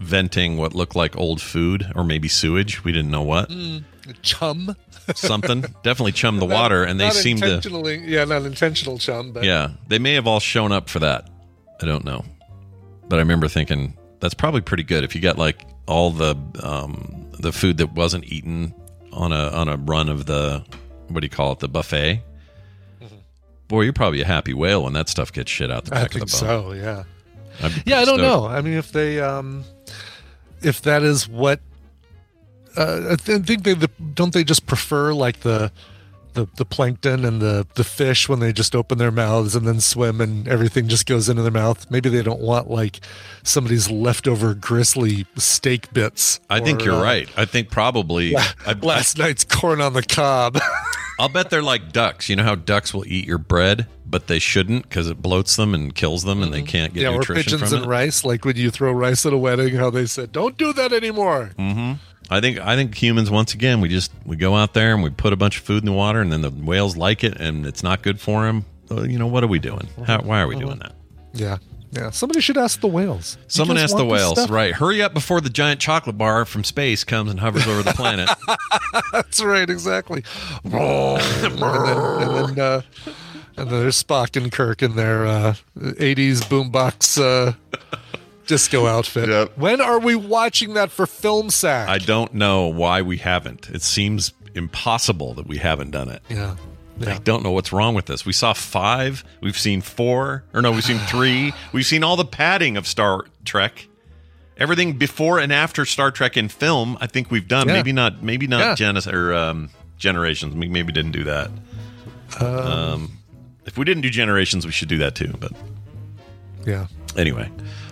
venting what looked like old food or maybe sewage. We didn't know what. Chum. Something definitely chum the water, and they seemed to. yeah, not intentional chum, but Yeah, they may have all shown up for that. I don't know, but I remember thinking that's probably pretty good if you got like all the um, the food that wasn't eaten on a on a run of the what do you call it the buffet. Boy, you're probably a happy whale when that stuff gets shit out the back of the boat. so. Yeah. Yeah, I don't stoked. know. I mean, if they, um, if that is what, uh, I th- think they the, don't they just prefer like the, the the plankton and the the fish when they just open their mouths and then swim and everything just goes into their mouth. Maybe they don't want like somebody's leftover gristly steak bits. I think you're uh, right. I think probably. I, Last night's corn on the cob. I'll bet they're like ducks. You know how ducks will eat your bread, but they shouldn't because it bloats them and kills them, and they can't get yeah, or nutrition pigeons from and it. rice. Like when you throw rice at a wedding, how they said, "Don't do that anymore." hmm I think I think humans once again we just we go out there and we put a bunch of food in the water and then the whales like it and it's not good for them. you know what are we doing? How, why are we doing that? Yeah, yeah. Somebody should ask the whales. Someone guys asked the whales, stuff? right? Hurry up before the giant chocolate bar from space comes and hovers over the planet. That's right, exactly. and then, and then, uh, and then there's Spock and Kirk in their uh, '80s boombox uh, disco outfit. When are we watching that for Film Sack? I don't know why we haven't. It seems impossible that we haven't done it. yeah, I don't know what's wrong with this. We saw five. We've seen four. Or no, we've seen three. We've seen all the padding of Star Trek. Everything before and after Star Trek in film, I think we've done. Yeah. Maybe not. Maybe not Yeah. Genesis or um, Generations. We maybe didn't do that. Um, if we didn't do Generations, we should do that too. But yeah. anyway,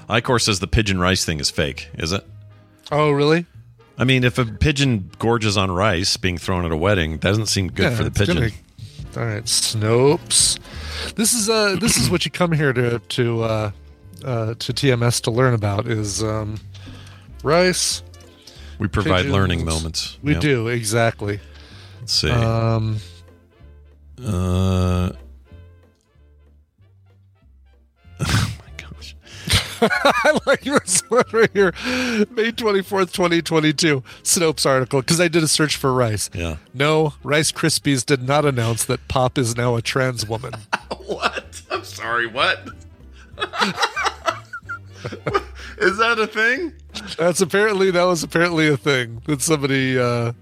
Icor says the pigeon rice thing is fake. Is it? Oh, really? I mean, if a pigeon gorges on rice being thrown at a wedding, doesn't seem good Yeah, for the pigeon. gonna- all right, Snopes. This is uh this is what you come here to to uh, uh, to TMS to learn about is um, rice. We provide learning moments. We Yep. do exactly. Let's see. Um, Uh, I like this one right here. May 24th, 2022. Snopes article, because I did a search for rice. Yeah. No, Rice Krispies did not announce that Pop is now a trans woman. what? I'm sorry. What? Is that a thing? That's apparently, that was apparently a thing that somebody, uh,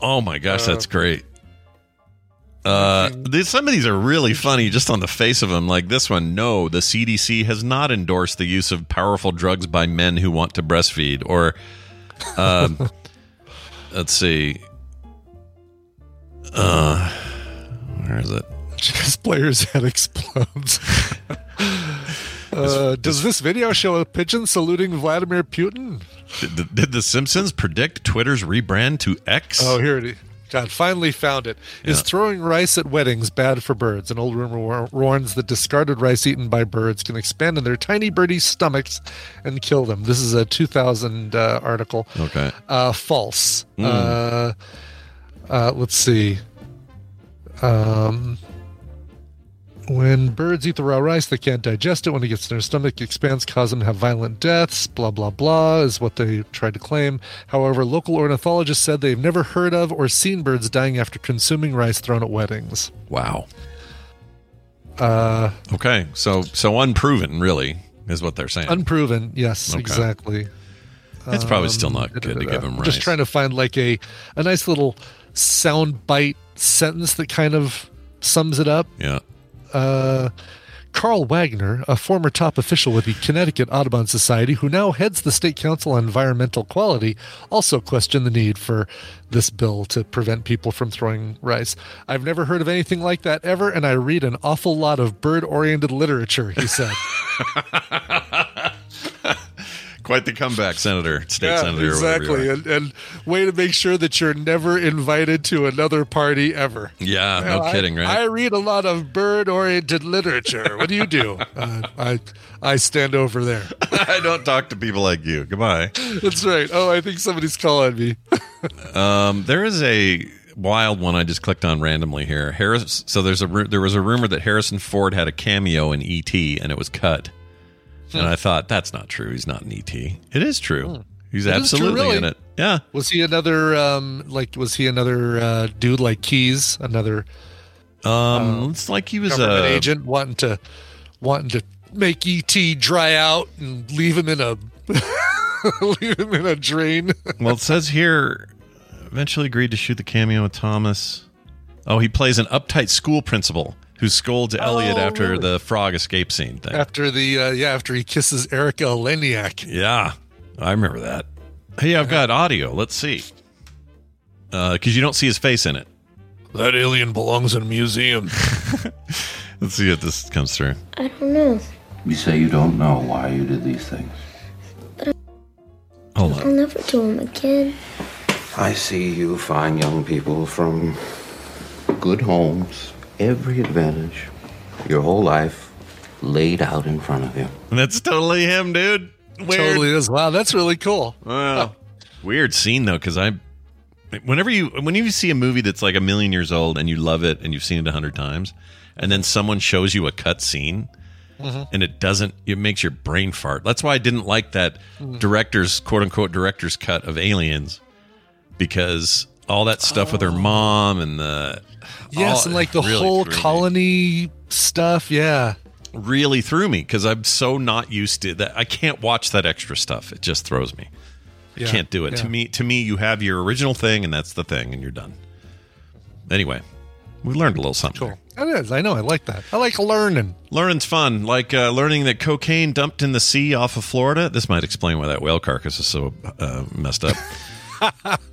Oh my gosh, that's great. Uh, these, some of these are really funny just on the face of them. Like this one, no, the CDC has not endorsed the use of powerful drugs by men who want to breastfeed. Or, um, let's see, uh, where is it? chess player's head explodes. uh, does this video show a pigeon saluting Vladimir Putin? Did the, did the Simpsons predict Twitter's rebrand to X? Oh, here it is. God, finally found it. Is Yeah. throwing rice at weddings bad for birds? An old rumor war- warns that discarded rice eaten by birds can expand in their tiny birdie stomachs and kill them. This is a 2000 uh, article. Okay. Uh, false. Uh, uh, let's see. Um, when birds eat the raw rice, they can't digest it. When it gets in their stomach, it expands, cause them to have violent deaths. Blah blah blah is what they tried to claim. However, local ornithologists said they've never heard of or seen birds dying after consuming rice thrown at weddings. Wow. Uh, Okay. So so unproven, really, is what they're saying. unproven. Yes, Okay. exactly. it's probably still Um, not good to give them rice. Just trying to find like a a nice little sound bite sentence that kind of sums it up. Yeah. Uh, Carl Wagner, a former top official with the Connecticut Audubon Society, who now heads the State Council on Environmental Quality, also questioned the need for this bill to prevent people from throwing rice. I've never heard of anything like that ever, and I read an awful lot of bird oriented literature, he said. Quite the comeback, Senator, State Yeah, Senator. exactly. And, and way to make sure that you're never invited to another party ever. Yeah, Well, no I- kidding, right? I read a lot of bird-oriented literature. What do you do? uh, I I stand over there. I don't talk to people like you. Goodbye. That's right. Oh, I think somebody's calling me. Um, there is a wild one I just clicked on randomly here. Harris. So there's a there was a rumor that Harrison Ford had a cameo in E.T. and it was cut. Hmm. And I thought that's not true. He's not in E.T. It is true. He's It is true, absolutely really. in it. Yeah. Was he another um like was he another uh, dude like Keys, another Um, it's like he was government a agent wanting to wanting to make ET dry out and leave him in a leave him in a drain? well, it says here eventually agreed to shoot the cameo with Thomas. Oh, he plays an uptight school principal who scolds Elliot Oh, after really? the frog escape scene thing. after the uh, yeah, after he kisses Erika Eleniak. Yeah, I remember that. Hey, I've got audio. Let's see. Because you don't see his face in it. That alien belongs in a museum. Let's see if this comes through. I don't know. You say you don't know why you did these things. Hold on. I'll never do them again. I see you fine young people from good homes, every advantage, your whole life laid out in front of you. That's totally him, dude. Weird. Totally is. Wow, that's really cool. Wow. Weird scene though, because I, whenever you when you see a movie that's like a million years old and you love it and you've seen it a hundred times, and then someone shows you a cut scene. Mhm. And it doesn't. It makes your brain fart. That's why I didn't like that Mm. director's quote unquote director's cut of Aliens, because all that stuff with her mom and the Yes, all- and like the really whole threw me. colony stuff. Yeah. really threw me because I'm so not used to that. I can't watch that extra stuff. It just throws me. Yeah, I can't do it. To me, to me, you have your original thing, and that's the thing, and you're done. Anyway, we learned a little something. Cool. It is. I know. I like that. I like learning. Learning's fun, like uh, learning that cocaine dumped in the sea off of Florida. This might explain why that whale carcass is so uh, messed up.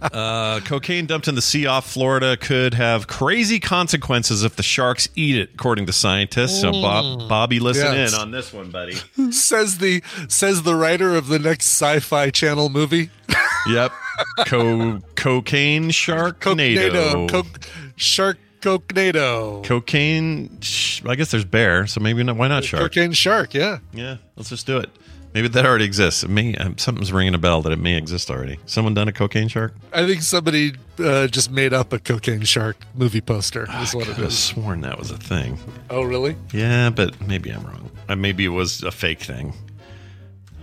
uh, cocaine dumped in the sea off Florida could have crazy consequences if the sharks eat it, according to scientists. So, Bob, Bobby, listen Yes. in on this one, buddy. says the says the writer of the next sci-fi channel movie. Yep. Co- cocaine sharknado. Co- shark cognado. cocaine. Sh- I guess there's bear, so maybe not. Why not shark? Cocaine shark. Yeah. Yeah, let's just do it. Maybe that already exists. It may, um, something's ringing a bell that it may exist already. Someone done a cocaine shark? I think somebody uh, just made up a cocaine shark movie poster. Is what I it could have sworn that was a thing. Oh, really? Yeah, but maybe I'm wrong. Uh, maybe it was a fake thing.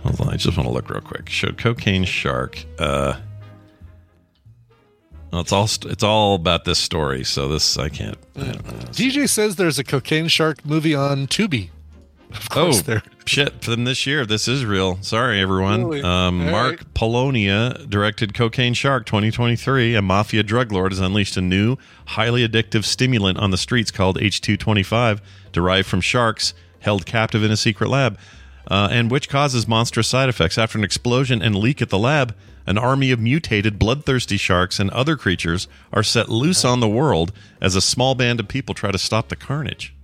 Hold on, I just want to look real quick. Showed cocaine shark. Uh, well, it's all st- it's all about this story. So this I can't. I don't know. DJ says there's a cocaine shark movie on Tubi. Of course, oh there. shit! From this year, this is real. Sorry, everyone. Really? Um, Mark right. Polonia directed Cocaine Shark 2023. A mafia drug lord has unleashed a new, highly addictive stimulant on the streets called H225, derived from sharks held captive in a secret lab, uh, and which causes monstrous side effects. After an explosion and leak at the lab, an army of mutated, bloodthirsty sharks and other creatures are set loose on the world as a small band of people try to stop the carnage.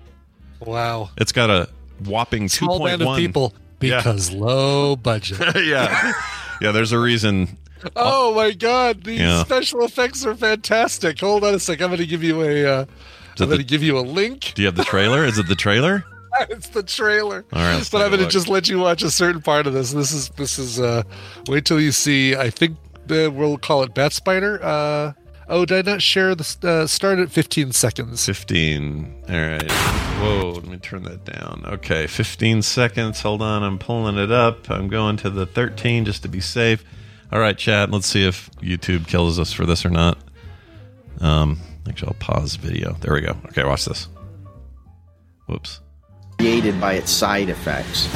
Wow. It's got a whopping 2.1 band of people Yeah. because low budget. yeah, yeah. There's a reason. Oh my god, these Yeah. special effects are fantastic. Hold on a sec. I'm going to give you a. Uh, I'm going to give you a link. Do you have the trailer? Is it the trailer? it's the trailer. All right, but I'm going to just let you watch a certain part of this. This is this is. uh Wait till you see. I think the, we'll call it Bat Spider. Uh, oh, did I not share the uh, start at 15 seconds? 15. All right. Whoa, let me turn that down. Okay, 15 seconds. Hold on, I'm pulling it up. I'm going to the 13 just to be safe. All right, chat. Let's see if YouTube kills us for this or not. Um, actually, I'll pause video. There we go. Okay, watch this. Whoops. created by its side effects.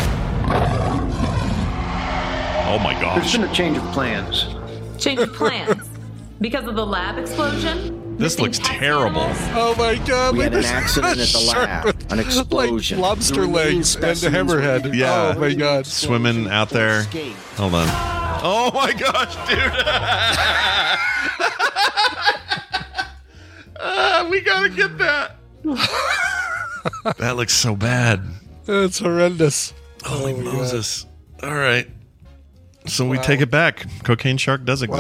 Oh my gosh. There's been a change of plans. Change of plans because of the lab explosion. This looks terrible. Oh my god! We look had an accident at the lab, an explosion. Like lobster legs and a hammerhead. Yeah. Oh my god! Swimming out there. Hold on. Oh my gosh, dude. Ah, we gotta get that. that looks so bad. It's horrendous. Holy Oh my God. Moses. All right. So we take it back. Cocaine Shark does Wow.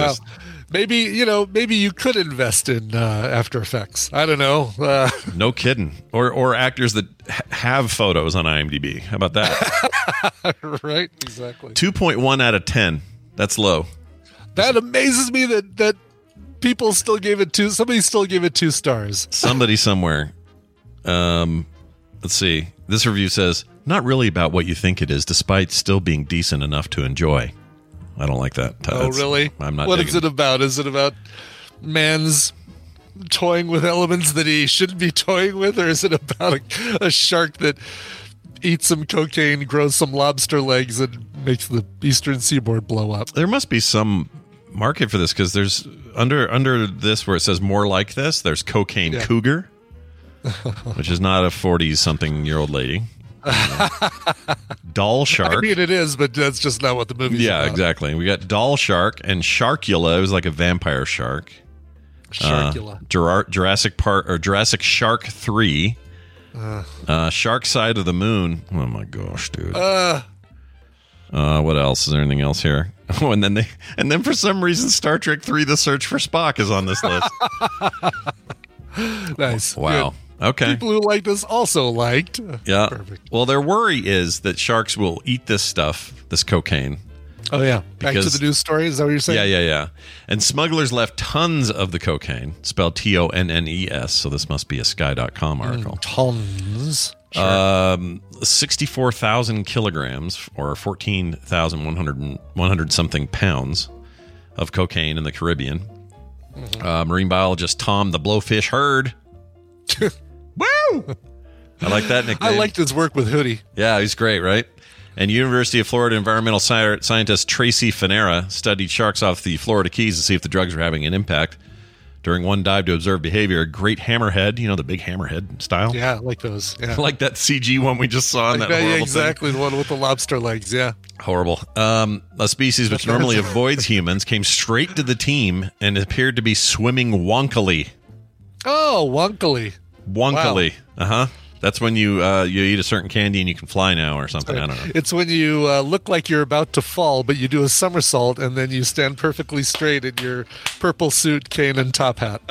Maybe you know. Maybe you could invest in uh, After Effects. I don't know. Uh, No kidding. Or or actors that ha- have photos on IMDb. How about that? right? Exactly. 2.1 out of 10. That's low. That amazes me that that people still gave it two. Somebody still gave it two stars. Somebody somewhere. Um, let's see. This review says, not really about what you think it is, despite still being decent enough to enjoy. I don't like that. Oh, That's- really? I'm not. What is it about? Is it about man's toying with elements that he shouldn't be toying with, or is it about a, a shark that eats some cocaine, grows some lobster legs, and makes the eastern seaboard blow up? There must be some market for this because there's under under this where it says more like this. There's cocaine Yeah. cougar, which is not a forty something year old lady. Doll Shark. I mean, it is, but that's just not what the movie's yeah, about. exactly. We got doll shark and sharkula. It was like a vampire shark. Sharkula. Uh, Jura- Jurassic Park or Jurassic Shark Three. Uh. Uh, Shark Side of the Moon. Oh my gosh, dude. Uh, Uh, what else? Is there anything else here? Oh, and then they, and then for some reason, Star Trek Three: The Search for Spock is on this list. nice. wow. Good. Okay. People who liked this also liked. Yeah. Perfect. Well, their worry is that sharks will eat this stuff, this cocaine. Oh yeah. Back to the news story. Is that what you're saying? Yeah, yeah, yeah. And smugglers left tons of the cocaine, spelled T O N N E S. So this must be a Sky.com article. Tons. Um, 64,000 kilograms or 14,100 100 something pounds of cocaine in the Caribbean. Uh, marine biologist Tom the Blowfish Hird. Woo! I like that nickname. I liked his work with Hoodie. Yeah, he's great, right? And University of Florida environmental sci- scientist Tracy Fanara studied sharks off the Florida Keys to see if the drugs were having an impact. During one dive to observe behavior, a great hammerhead, you know, the big hammerhead style. Yeah, I like those. Yeah. like that CG one we just saw in Like that that, yeah, horrible thing. exactly. The one with the lobster legs. Yeah. Horrible. Um, a species which normally avoids humans came straight to the team and appeared to be swimming wonkily. Oh, wonkily. Wonkily. Uh huh. That's when you uh, you eat a certain candy and you can fly now or something. I don't know. It's when you uh, look like you're about to fall, but you do a somersault and then you stand perfectly straight in your purple suit, cane, and top hat.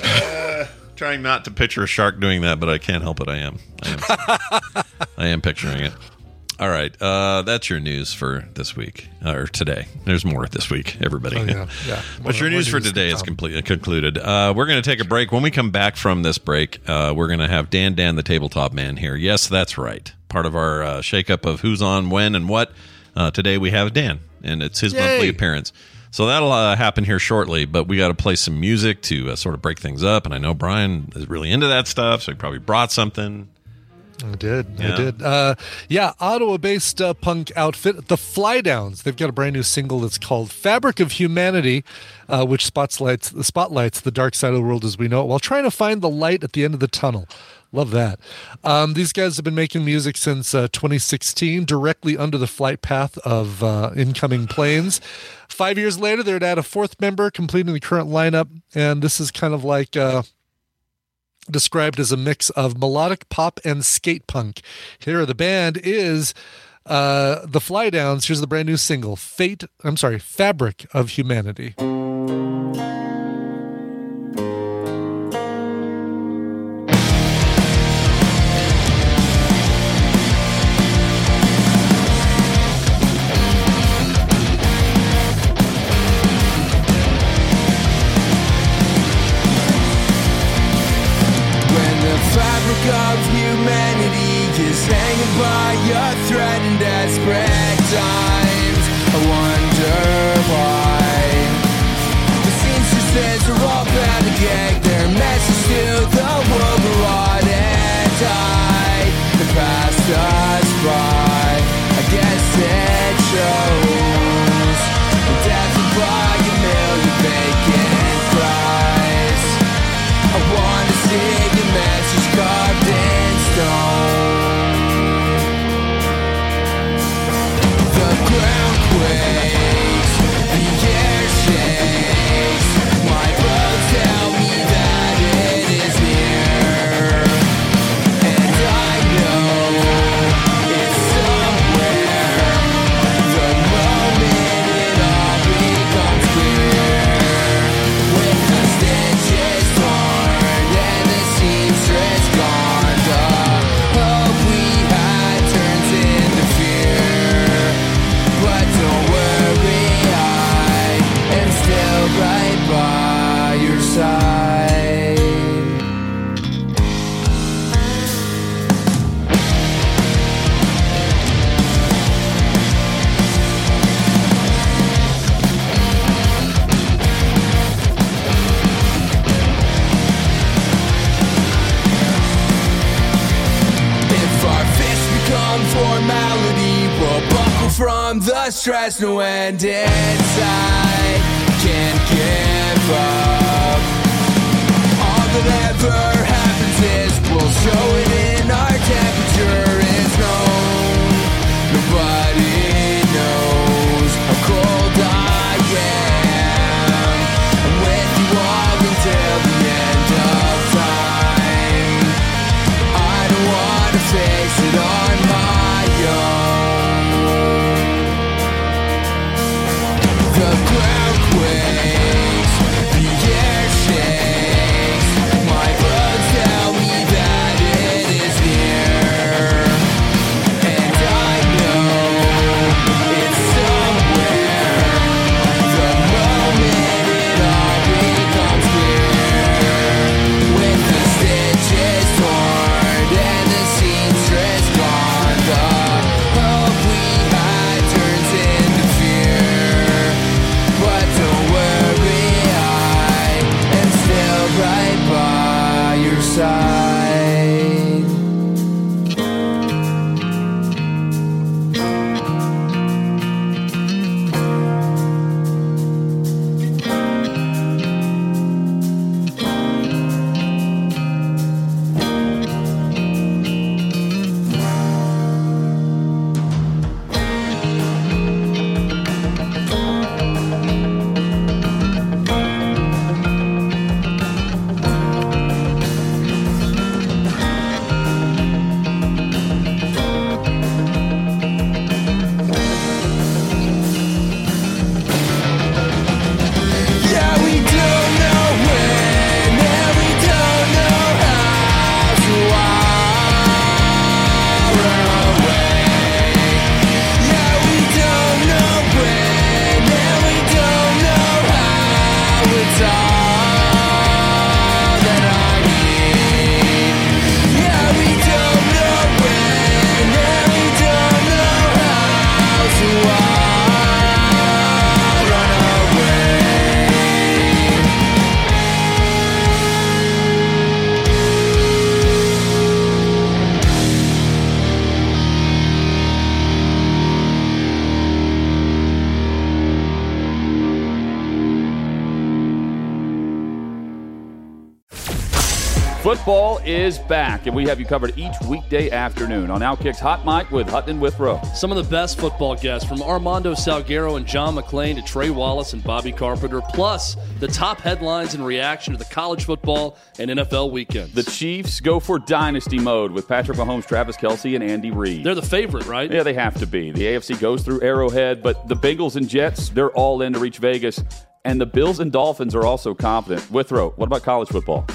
Trying not to picture a shark doing that, but I can't help it. I am. I am, I am picturing it. All right, uh, that's your news for this week or today. There's more this week, everybody. Oh, yeah, yeah. but your news for today is come. complete, concluded. Uh, we're going to take a break. When we come back from this break, uh, we're going to have Dan Dan, the tabletop man, here. Yes, that's right. Part of our uh, shakeup of who's on, when, and what. Uh, today we have Dan, and it's his Yay. monthly appearance. So that'll uh, happen here shortly, but we got to play some music to uh, sort of break things up. And I know Brian is really into that stuff, so he probably brought something. I did. Yeah. I did. Uh, yeah, Ottawa based uh, punk outfit, The Fly Downs. They've got a brand new single that's called Fabric of Humanity, uh, which spotlights, the spotlights the dark side of the world as we know it while trying to find the light at the end of the tunnel. Love that. Um, these guys have been making music since uh, 2016, directly under the flight path of uh, incoming planes. Five years later, they're at a fourth member, completing the current lineup. And this is kind of like. Uh, described as a mix of melodic pop and skate punk. Here, the band is Uh, the Fly Downs. Here's the brand new single, "Fate." I'm sorry, "Fabric of Humanity." And we have you covered each weekday afternoon on Outkick's Hot Mic with Hutton Withrow. Some of the best football guests from Armando Salguero and John McClain to Trey Wallace and Bobby Carpenter, plus the top headlines and reaction to the college football and NFL weekends. The Chiefs go for dynasty mode with Patrick Mahomes, Travis Kelce, and Andy Reid. They're the favorite, right? Yeah, they have to be. The AFC goes through Arrowhead, but the Bengals and Jets, they're all in to reach Vegas. And the Bills and Dolphins are also confident. Withrow, what about college football?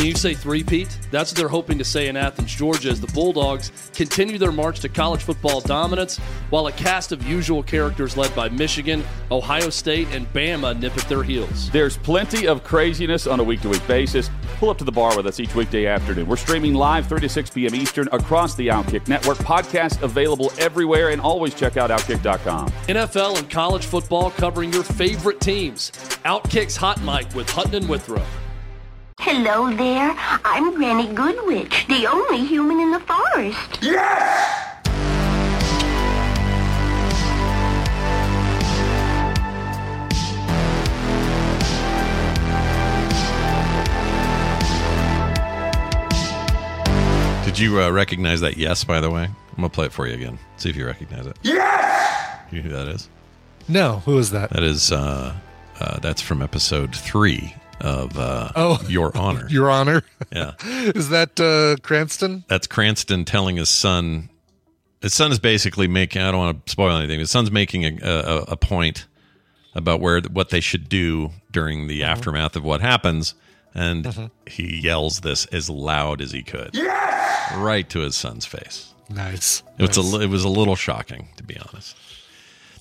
Can you say three, Pete? That's what they're hoping to say in Athens, Georgia, as the Bulldogs continue their march to college football dominance, while a cast of usual characters led by Michigan, Ohio State, and Bama nip at their heels. There's plenty of craziness on a week to week basis. Pull up to the bar with us each weekday afternoon. We're streaming live 3 to 6 p.m. Eastern across the Outkick Network. Podcast available everywhere, and always check out Outkick.com. NFL and college football covering your favorite teams. Outkick's Hot Mic with Hutton and Withrow. Hello there. I'm Granny Goodwitch, the only human in the forest. Yes! Did you uh, recognize that yes, by the way? I'm going to play it for you again. See if you recognize it. Yes! You know who that is? No, who is that? That is, uh, uh, that's from episode three of uh, Oh. Your Honor. Your Honor. Yeah. is that uh, Cranston? That's Cranston telling his son. His son is basically making. I don't want to spoil anything. His son's making a, a, a point about where what they should do during the aftermath of what happens, and he yells this as loud as he could, yes! right to his son's face. Nice. It was Nice. a it was a little shocking to be honest.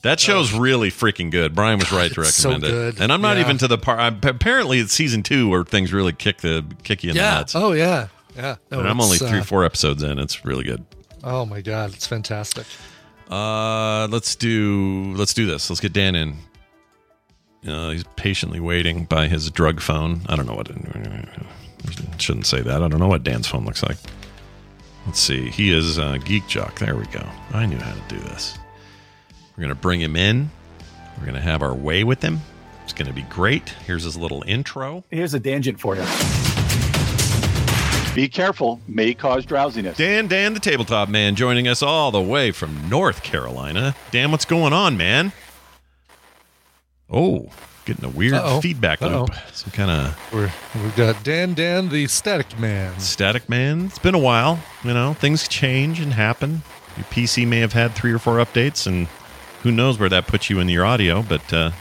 That show's really freaking good. Brian was right to it's so recommend it, good. and I'm not Yeah. even to the part. I'm, apparently, it's season two where things really kick the kick you in the yeah. nuts. Oh yeah. Yeah. No, and I'm only it's, three, uh, four episodes in. It's really good. Oh my god, it's fantastic. Uh, let's do let's do this. Let's get Dan in. Uh, he's patiently waiting by his drug phone. I don't know what. Shouldn't say that. I don't know what Dan's phone looks like. Let's see. He is uh, Geek Jock. There we go. I knew how to do this. We're gonna bring him in. We're gonna have our way with him. It's gonna be great. Here's his little intro. Here's a tangent for you. Be careful, may cause drowsiness. Dan, Dan, the tabletop man, joining us all the way from North Carolina. Dan, what's going on, man? Oh, getting a weird Uh-oh. feedback loop. Uh-oh. Some kind of We're we've got Dan Dan the Static Man. static man. It's been a while. You know, things change and happen. Your PC may have had three or four updates, and who knows where that puts you in your audio. But uh,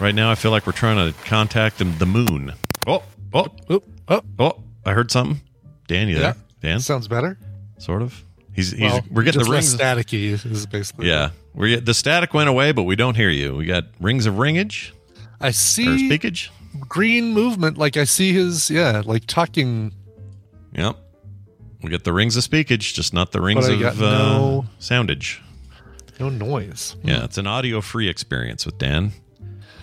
right now, I feel like we're trying to contact the, moon. Oh, oh, oh, oh, oh! I heard something. Dan, you Yeah. there? Dan, Sounds better. sort of. He's, he's well, we're getting the rings. staticky is basically. Yeah, we the static went away, but we don't hear you. We got rings of ringage I or see speakage. green movement. Like I see his yeah, like talking. Yep, we get the rings of speakage, just not the rings of got uh, soundage. No noise. Yeah, it's an audio-free experience with Dan.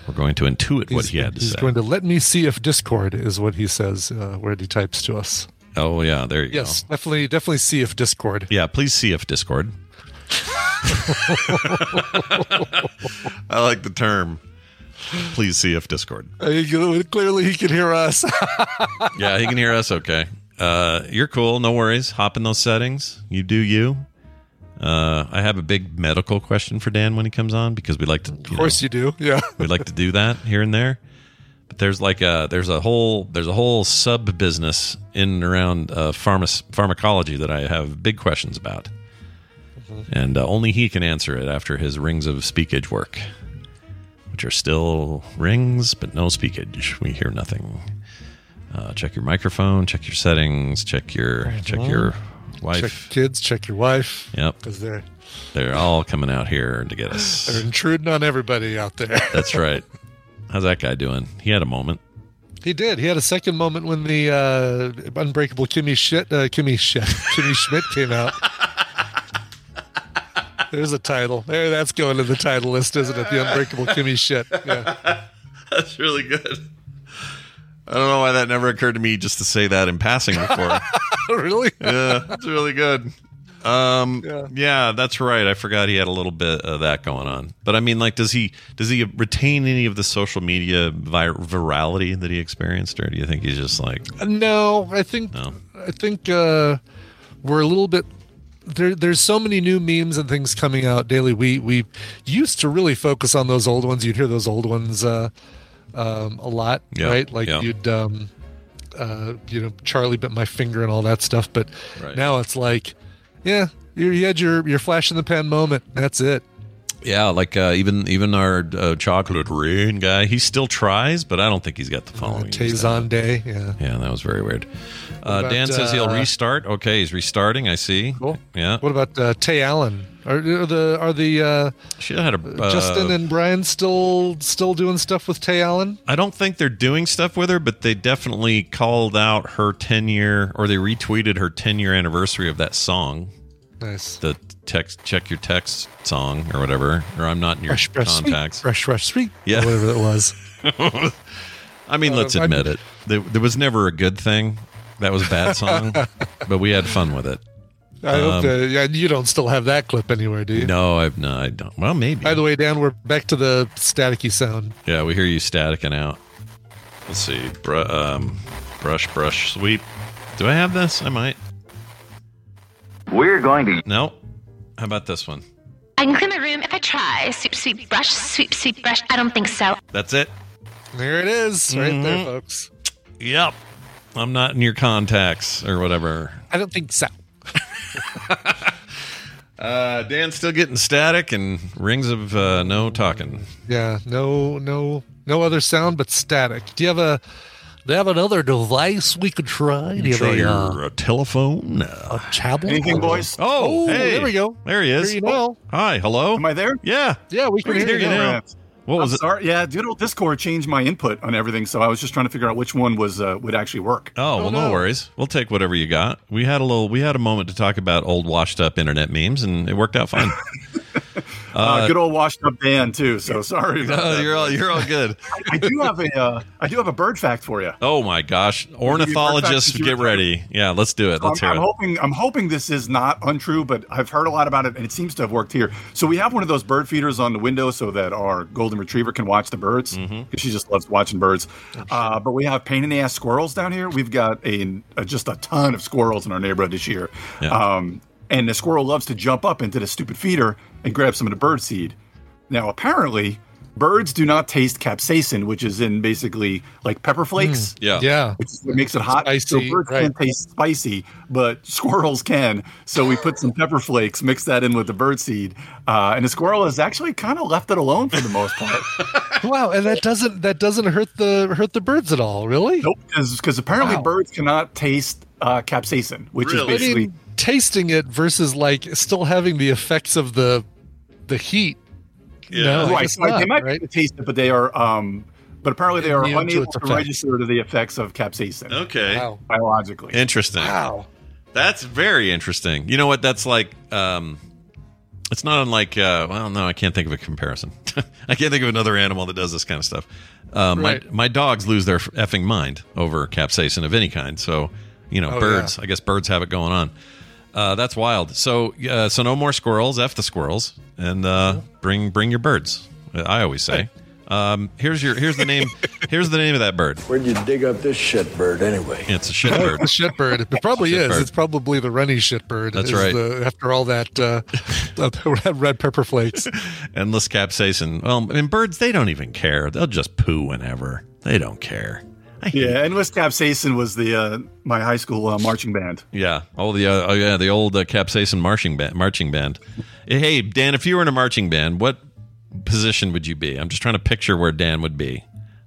We're going to intuit what he had to he's say. He's going to let me see if Discord is what he says uh, where he types to us. oh yeah, there you go. Yes, definitely, definitely see if Discord. Yeah, please see if Discord. I like the term. Please see if Discord. Uh, clearly, he can hear us. yeah, he can hear us okay. Uh, you're cool. No worries. Hop in those settings. You do you. Uh, I have a big medical question for Dan when he comes on because we like to. of course, you do. Yeah. we like to do that here and there. But there's like a there's a whole there's a whole sub business in and around uh, pharma- pharmacology that I have big questions about, and uh, only he can answer it after his rings of speakage work, which are still rings but no speakage. We hear nothing. Uh, check your microphone. Check your settings. Check your check your wife. Check kids. Check your wife. Yep. Because they're They're all coming out here to get us. they're intruding on everybody out there. That's right. How's that guy doing? He had a moment. He did. He had a second moment when the uh, Unbreakable Kimmy shit, uh, Kimmy shit, Kimmy Schmidt came out. There's a title. There, that's going to the title list, isn't it? The Unbreakable Kimmy shit. Yeah. That's really good. I don't know why that never occurred to me just to say that in passing before. really? yeah, that's really good. Um, Yeah. yeah. that's right. I forgot he had a little bit of that going on. But I mean, like, does he does he retain any of the social media vi- virality that he experienced, or do you think he's just like, No, I think No. I think uh, we're a little bit there. There's so many new memes and things coming out daily. We we used to really focus on those old ones. You'd hear those old ones uh, um, a lot, Yeah, right? Like yeah. you'd um, uh, you know Charlie bit my finger and all that stuff. But Right. now it's like, yeah, you, you had your your flash in the pan moment. That's it. yeah, like uh, even even our uh, chocolate rain guy, he still tries, but I don't think he's got the following. he used. Tay Zonday, yeah. Yeah, that was very weird. Uh, about, Dan says he'll uh, restart. Okay, he's restarting. I see. Cool. Yeah. What about uh, Tay Allen? Are, are the are the uh, Should had a Justin and Brian still still doing stuff with Tay Allen? I don't think they're doing stuff with her, but they definitely called out her 10 year or they retweeted her 10 year anniversary of that song, Nice. the text check your text song or whatever, or I'm not in your contacts. Fresh, fresh, sweet. Yeah. Or whatever that was. I mean, Uh, let's I- admit it. There, there was never a good thing. That was a bad song, but we had fun with it. I hope Um, that, yeah, you don't still have that clip anywhere, do you? No, I've no, I don't. Well, maybe. By the way, Dan, we're back to the staticky sound. Yeah, we hear you staticking out. Let's see. Br- um, brush, brush, sweep. Do I have this? I might. We're going to. No. How about this one? I can clean my room if I try. Sweep, sweep, brush, sweep, sweep, brush. I don't think so. That's it. There it is, right there, Mhm. folks. Yep. I'm not in your contacts or whatever. I don't think so. Uh, Dan's still getting static and rings of uh, no talking. Yeah, no, no, no other sound but static. Do you have a? Do you have another device we could try? Do you have a, your uh, uh, telephone. a tablet? Anything, boys? Oh, Oh, hey. there we go. There he is. There you go. Hi. Hello. Am I there? Yeah. Yeah, we can hear hear you you now. now. What was I'm it? Sorry. Yeah, Doodle Discord changed my input on everything, so I was just trying to figure out which one was uh, would actually work. Oh, well, no. no. worries. We'll take whatever you got. We had a little. We had a moment to talk about old, washed-up internet memes, and it worked out fine. Uh, good old washed up Dan too. So sorry. About that. you're all you're all good. I do have a uh, I do have a bird fact for you. Oh my gosh, ornithologists, get ready. Yeah, let's do it. Let's I'm, hear I'm it. hoping I'm hoping this is not untrue, but I've heard a lot about it, and it seems to have worked here. So we have one of those bird feeders on the window so that our golden retriever can watch the birds because Mm-hmm. she just loves watching birds. Uh, but we have pain in the ass squirrels down here. We've got a, a just a ton of squirrels in our neighborhood this year, Yeah. um, and the squirrel loves to jump up into the stupid feeder and grab some of the bird seed. Now, apparently, birds do not taste capsaicin, which is in basically like pepper flakes Yeah. Yeah. which what makes it hot. Spicy, so birds right. can't taste spicy, but squirrels can. So we put some pepper flakes, mix that in with the bird seed, uh, and the squirrel has actually kind of left it alone for the most part. Wow, and that doesn't that doesn't hurt the hurt the birds at all, really? nope, because apparently Wow. birds cannot taste uh, capsaicin, which Really? is I basically mean, tasting it versus like still having the effects of the the heat. Yeah. No, right. guess So they might right? be able to taste it, but they are. Um, but apparently they are Immune unable to effects. register to the effects of capsaicin Okay. Wow. biologically. Interesting. Wow. That's very interesting. You know what? That's like. Um, it's not unlike. Uh, well, no, I can't think of a comparison. I can't think of another animal that does this kind of stuff. Um, Right. My my dogs lose their effing mind over capsaicin of any kind. So you know, Oh, birds. I guess birds have it going on. Uh, that's wild. So uh, so no more squirrels. F the squirrels, and uh, bring bring your birds. I always say. Um, here's your here's the name here's the name of that bird. Where'd you dig up this shit bird anyway? It's a shit bird. the shitbird. It probably is. Shitbird. It's probably the runny shitbird. That's right. The, after all that, uh, red, red pepper flakes. endless capsaicin. Well, I mean, birds they don't even care. They'll just poo whenever. They don't care. Yeah, endless capsaicin was the uh, my high school uh, marching band. Yeah. Oh, the uh, oh yeah, the old uh, capsaicin marching band. Marching band. Hey, Dan, if you were in a marching band, what position would you be? I'm just trying to picture where Dan would be.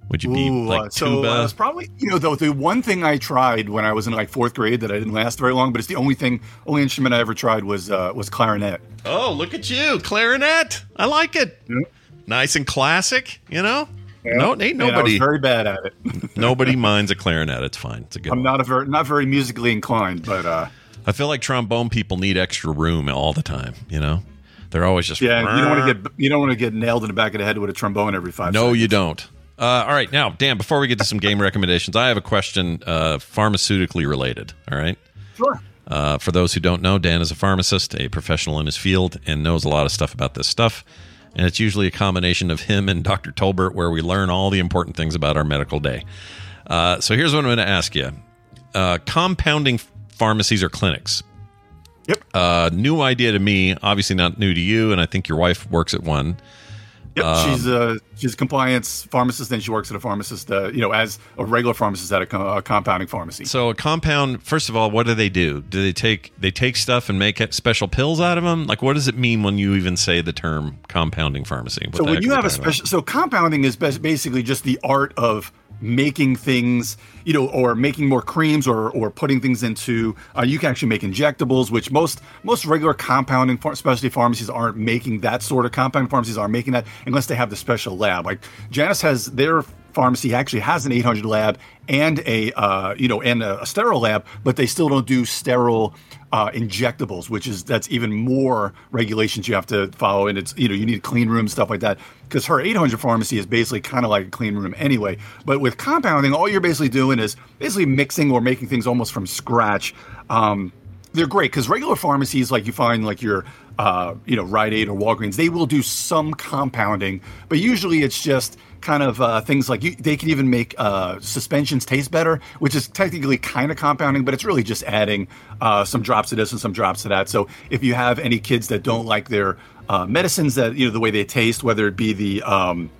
Would you be Ooh, like uh, so tuba? I was probably you know though the one thing I tried when I was in like fourth grade that I didn't last very long, but it's the only thing only instrument I ever tried was uh, was clarinet. oh, look at you, clarinet. I like it. Nice and classic. You know. No, ain't I was very bad at it. nobody minds a clarinet. It's fine. It's a good. I'm one. not a very not very musically inclined, but uh, I feel like trombone people need extra room all the time. You know, they're always just yeah, you don't want to get you don't want to get nailed in the back of the head with a trombone every five. No, seconds. you don't. Uh, all right, now Dan. Before we get to some game recommendations, I have a question, uh, pharmaceutically related. All right. Sure. Uh, for those who don't know, Dan is a pharmacist, a professional in his field, and knows a lot of stuff about this stuff. And it's usually a combination of him and Dr. Tolbert where we learn all the important things about our medical day. Uh, so here's what I'm going to ask you uh, compounding pharmacies or clinics. Yep. Uh, new idea to me, obviously not new to you, and I think your wife works at one. Yep, Um, she's a she's a compliance pharmacist, and she works at a pharmacist, uh, you know, as a regular pharmacist at a, co- a compounding pharmacy. So a compound, first of all, what do they do? Do they take they take stuff and make special pills out of them? Like, what does it mean when you even say the term compounding pharmacy? What so when you have a special, so compounding is basically just the art of making things, you know, or making more creams, or or putting things into. Uh, you can actually make injectables, which most most regular compounding specialty pharmacies aren't making that sort of compounding pharmacies aren't making that unless they have the special lab. Like Janus has their pharmacy actually has an 800 lab and a uh, you know and a, a sterile lab, but they still don't do sterile uh, injectables, which is that's even more regulations you have to follow, and it's you know you need a clean room stuff like that. Because her 800 pharmacy is basically kind of like a clean room anyway. But with compounding, all you're basically doing is basically mixing or making things almost from scratch. Um, they're great because regular pharmacies, like you find, like your, uh, you know, Rite Aid or Walgreens, they will do some compounding, but usually it's just kind of uh, things like you, they can even make uh, suspensions taste better, which is technically kind of compounding, but it's really just adding uh, some drops of this and some drops of that. So if you have any kids that don't like their uh, medicines that you know the way they taste, whether it be the um,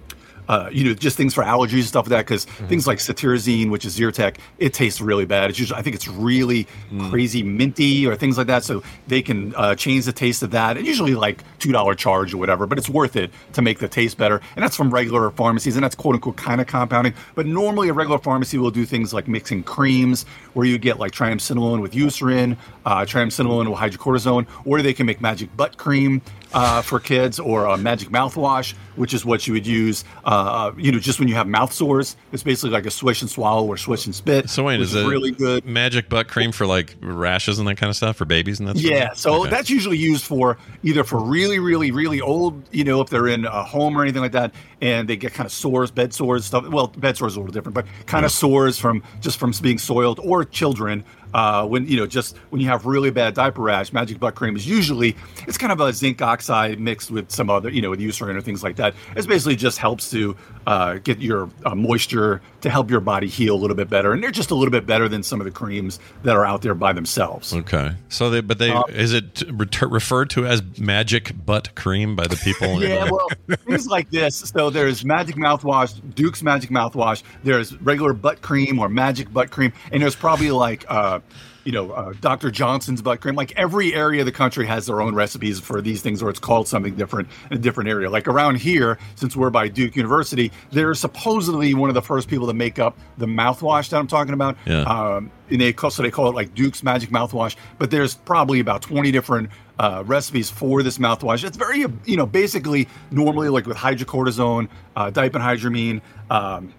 uh, you know, just things for allergies and stuff like that. Because things like cetirizine, which is Zyrtec, it tastes really bad. It's usually, I think it's really crazy minty or things like that. So they can uh, change the taste of that. And usually like two dollar charge or whatever, but it's worth it to make the taste better. And that's from regular pharmacies, and that's quote unquote kind of compounding. But normally a regular pharmacy will do things like mixing creams, where you get like triamcinolone with eucerin, uh, triamcinolone with hydrocortisone, or they can make magic butt cream uh, for kids or a magic mouthwash, which is what you would use, uh, you know, just when you have mouth sores. It's basically like a swish and swallow or swish and spit. So wait, is it really good? magic butt cream for like rashes and that kind of stuff for babies and that? sort Yeah, so Okay. that's usually used for either for really, really, really old, you know, if they're in a home or anything like that, and they get kind of sores, bed sores, stuff. Well, bed sores are a little different, but kind of sores from just from being soiled, or children. Uh, when you know, just when you have really bad diaper rash, Magic Butt Cream is usually it's kind of a zinc oxide mixed with some other, you know, with eucerin or things like that. It's basically just helps to uh, get your uh, moisture to help your body heal a little bit better, and they're just a little bit better than some of the creams that are out there by themselves. Okay. So they, but they, Uh, is it referred to as magic butt cream by the people? in- yeah, well, things like this. So there's Magic Mouthwash, Duke's Magic Mouthwash. There's regular butt cream or Magic Butt Cream, and there's probably like, uh, you know, uh, Dr. Johnson's butt cream. Like every area of the country has their own recipes for these things, or it's called something different in a different area. Like around here, since we're by Duke University, they're supposedly one of the first people to make up the mouthwash that I'm talking about. Yeah. Um, and they call, so they call it like Duke's Magic Mouthwash. But there's probably about 20 different uh, recipes for this mouthwash. It's very, you know, basically normally like with hydrocortisone, uh, diphenhydramine, um,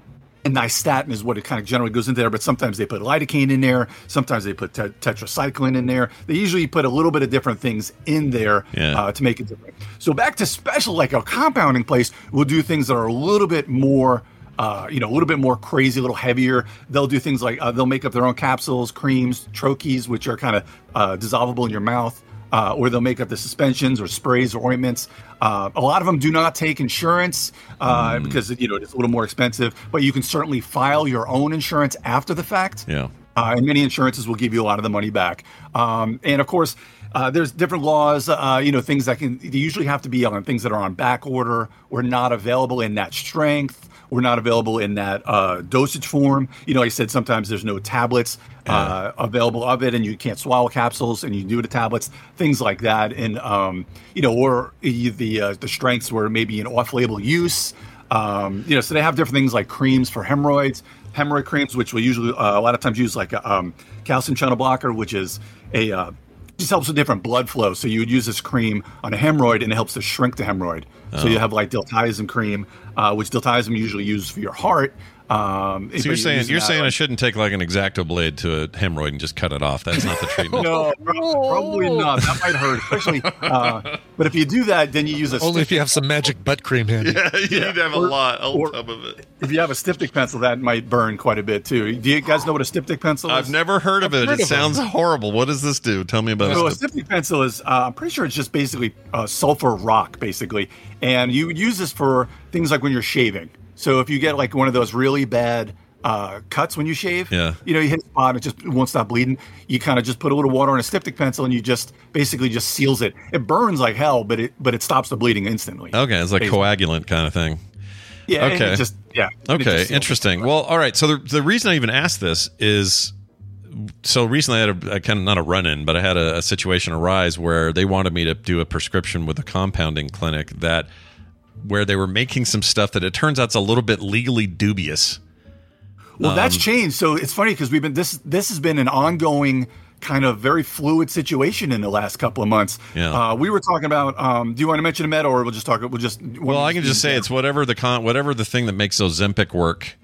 and nystatin is what it kind of generally goes into there. But sometimes they put lidocaine in there. Sometimes they put te- tetracycline in there. They usually put a little bit of different things in there Yeah. uh, to make it different. So back to special, like a compounding place will do things that are a little bit more. Uh, you know, a little bit more crazy, a little heavier. They'll do things like uh, they'll make up their own capsules, creams, troches, which are kind of uh, dissolvable in your mouth, uh, or they'll make up the suspensions or sprays or ointments. Uh, a lot of them do not take insurance uh, because you know it's a little more expensive, but you can certainly file your own insurance after the fact. Yeah. Uh, and many insurances will give you a lot of the money back. Um, and of course, uh, there's different laws, uh, you know, things that can, they usually have to be on things that are on back order or not available in that strength or not available in that uh, dosage form. You know, like I said, sometimes there's no tablets uh, available of it and you can't swallow capsules and you do the tablets, things like that. And, um, you know, or the, the, uh, the strengths were maybe an off label use. Um, you know, so they have different things like creams for hemorrhoids, hemorrhoid creams, which we usually uh, a lot of times use like a um, calcium channel blocker, which is a uh, just helps with different blood flow. So you would use this cream on a hemorrhoid, and it helps to shrink the hemorrhoid. So Oh. you have like diltiazem cream, uh, which diltiazem usually used for your heart. Um, So you're saying you're saying I shouldn't take like an exacto blade to a hemorrhoid and just cut it off. That's not the treatment. no, probably not. That might hurt, especially. Uh, but if you do that, then you use a Only if you have some magic butt cream handy. Yeah, you need to have a lot on or- top of it. If you have a styptic pencil, that might burn quite a bit too. Do you guys know what a styptic pencil is? I've never heard of it. heard It of them. sounds horrible. What does this do? Tell me about it. So a it. styptic pencil is, uh, I'm pretty sure it's just basically uh, sulfur rock, basically, and you would use this for things like when you're shaving. So if you get like one of those really bad uh, cuts when you shave, Yeah. you know, you hit a spot and it just won't stop bleeding. You kind of just put a little water on a styptic pencil and you just basically just seals it. It burns like hell, but it but it stops the bleeding instantly. Okay, it's like Basically. coagulant kind of thing. Yeah. Okay. It just yeah. just Okay, it. interesting. Well, all right. So the the reason I even asked this is so recently I had a, a kind of not a run in, but I had a, a situation arise where they wanted me to do a prescription with a compounding clinic that where they were making some stuff that it turns out is a little bit legally dubious. Well, that's Um, changed. So it's funny because we've been this this has been an ongoing kind of very fluid situation in the last couple of months. Yeah. Uh, we were talking about. Um, do you want to mention a med, or we'll just talk? We'll just. Well, I can just say it's whatever the con whatever the thing that makes Ozempic work.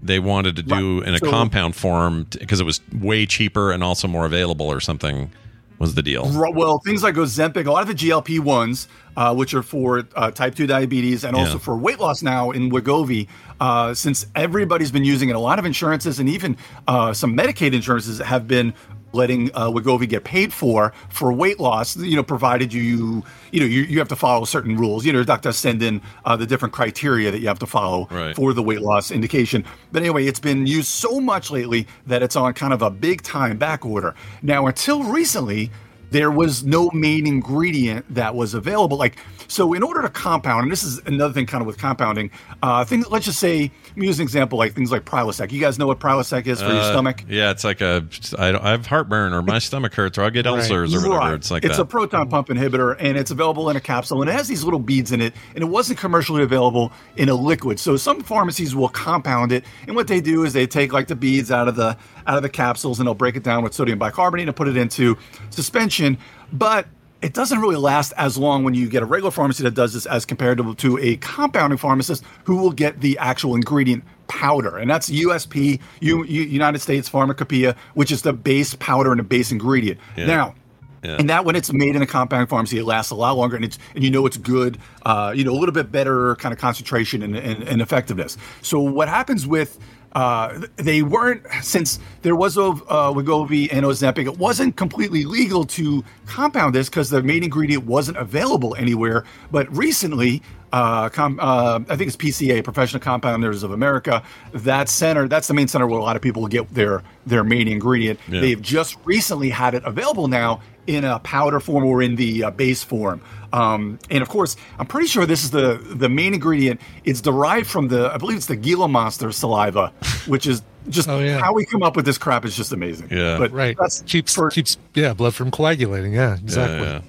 They wanted to do Right. in a So- compound form because it was way cheaper and also more available or something was the deal. Well, things like Ozempic, a lot of the GLP ones, uh, which are for uh, type two diabetes and also Yeah. for weight loss now in Wegovy, uh, since everybody's been using it, a lot of insurances and even uh, some Medicaid insurances have been letting uh, Wegovy get paid for for weight loss. You know, provided you you know you, you have to follow certain rules. You know, doctor send in uh, the different criteria that you have to follow Right. for the weight loss indication. But anyway, it's been used so much lately that it's on kind of a big time back order. Now, until recently, there was no main ingredient that was available. Like, so in order to compound, and this is another thing kind of with compounding, uh, things, let's just say, use an example like things like Prilosec. You guys know what Prilosec is for your Uh, stomach? Yeah, it's like a I, don't- I have heartburn or my stomach hurts or I get ulcers or whatever. Right. It's like it's that. a proton pump inhibitor, and it's available in a capsule, and it has these little beads in it, and it wasn't commercially available in a liquid. So some pharmacies will compound it, and what they do is they take like the beads out of the out of the capsules, and they'll break it down with sodium bicarbonate and put it into suspension, but it doesn't really last as long when you get a regular pharmacy that does this as compared to, to a compounding pharmacist who will get the actual ingredient powder and that's USP U, U, United States Pharmacopoeia which is the base powder and the base ingredient Yeah. now Yeah. and that when it's made in a compounding pharmacy, it lasts a lot longer, and it's and you know it's good, uh, you know a little bit better kind of concentration and, and, and effectiveness. So what happens with uh, they weren't since there was uh, Wegovy and Ozempic, it wasn't completely legal to compound this because the main ingredient wasn't available anywhere. But recently, uh, com, uh, I think it's PCA, Professional Compounders of America. That center, that's the main center where a lot of people get their their main ingredient. Yeah. They've just recently had it available now in a powder form or in the uh, base form. Um, and of course, I'm pretty sure this is the the main ingredient. It's derived from the, I believe it's the Gila monster saliva, which is just Oh, yeah. how we come up with this crap is just amazing. Yeah. but Right. That's keeps keeps yeah blood from coagulating. Yeah, exactly. Yeah, yeah.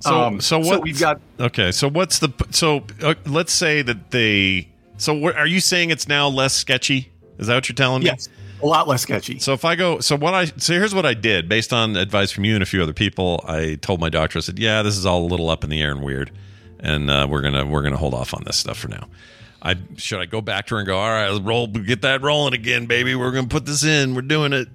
So Um, so so what we've got- Okay, so what's the so uh, let's say that they so what, are you saying it's now less sketchy? Is that what you're telling me? yes, a lot less sketchy. So if I go, so what I so here's what I did based on advice from you and a few other people. I told my doctor, I said, "Yeah, this is all a little up in the air and weird, and uh, we're gonna we're gonna hold off on this stuff for now." I should I go back to her and go, "All right, let's roll, get that rolling again, baby. We're gonna put this in. We're doing it."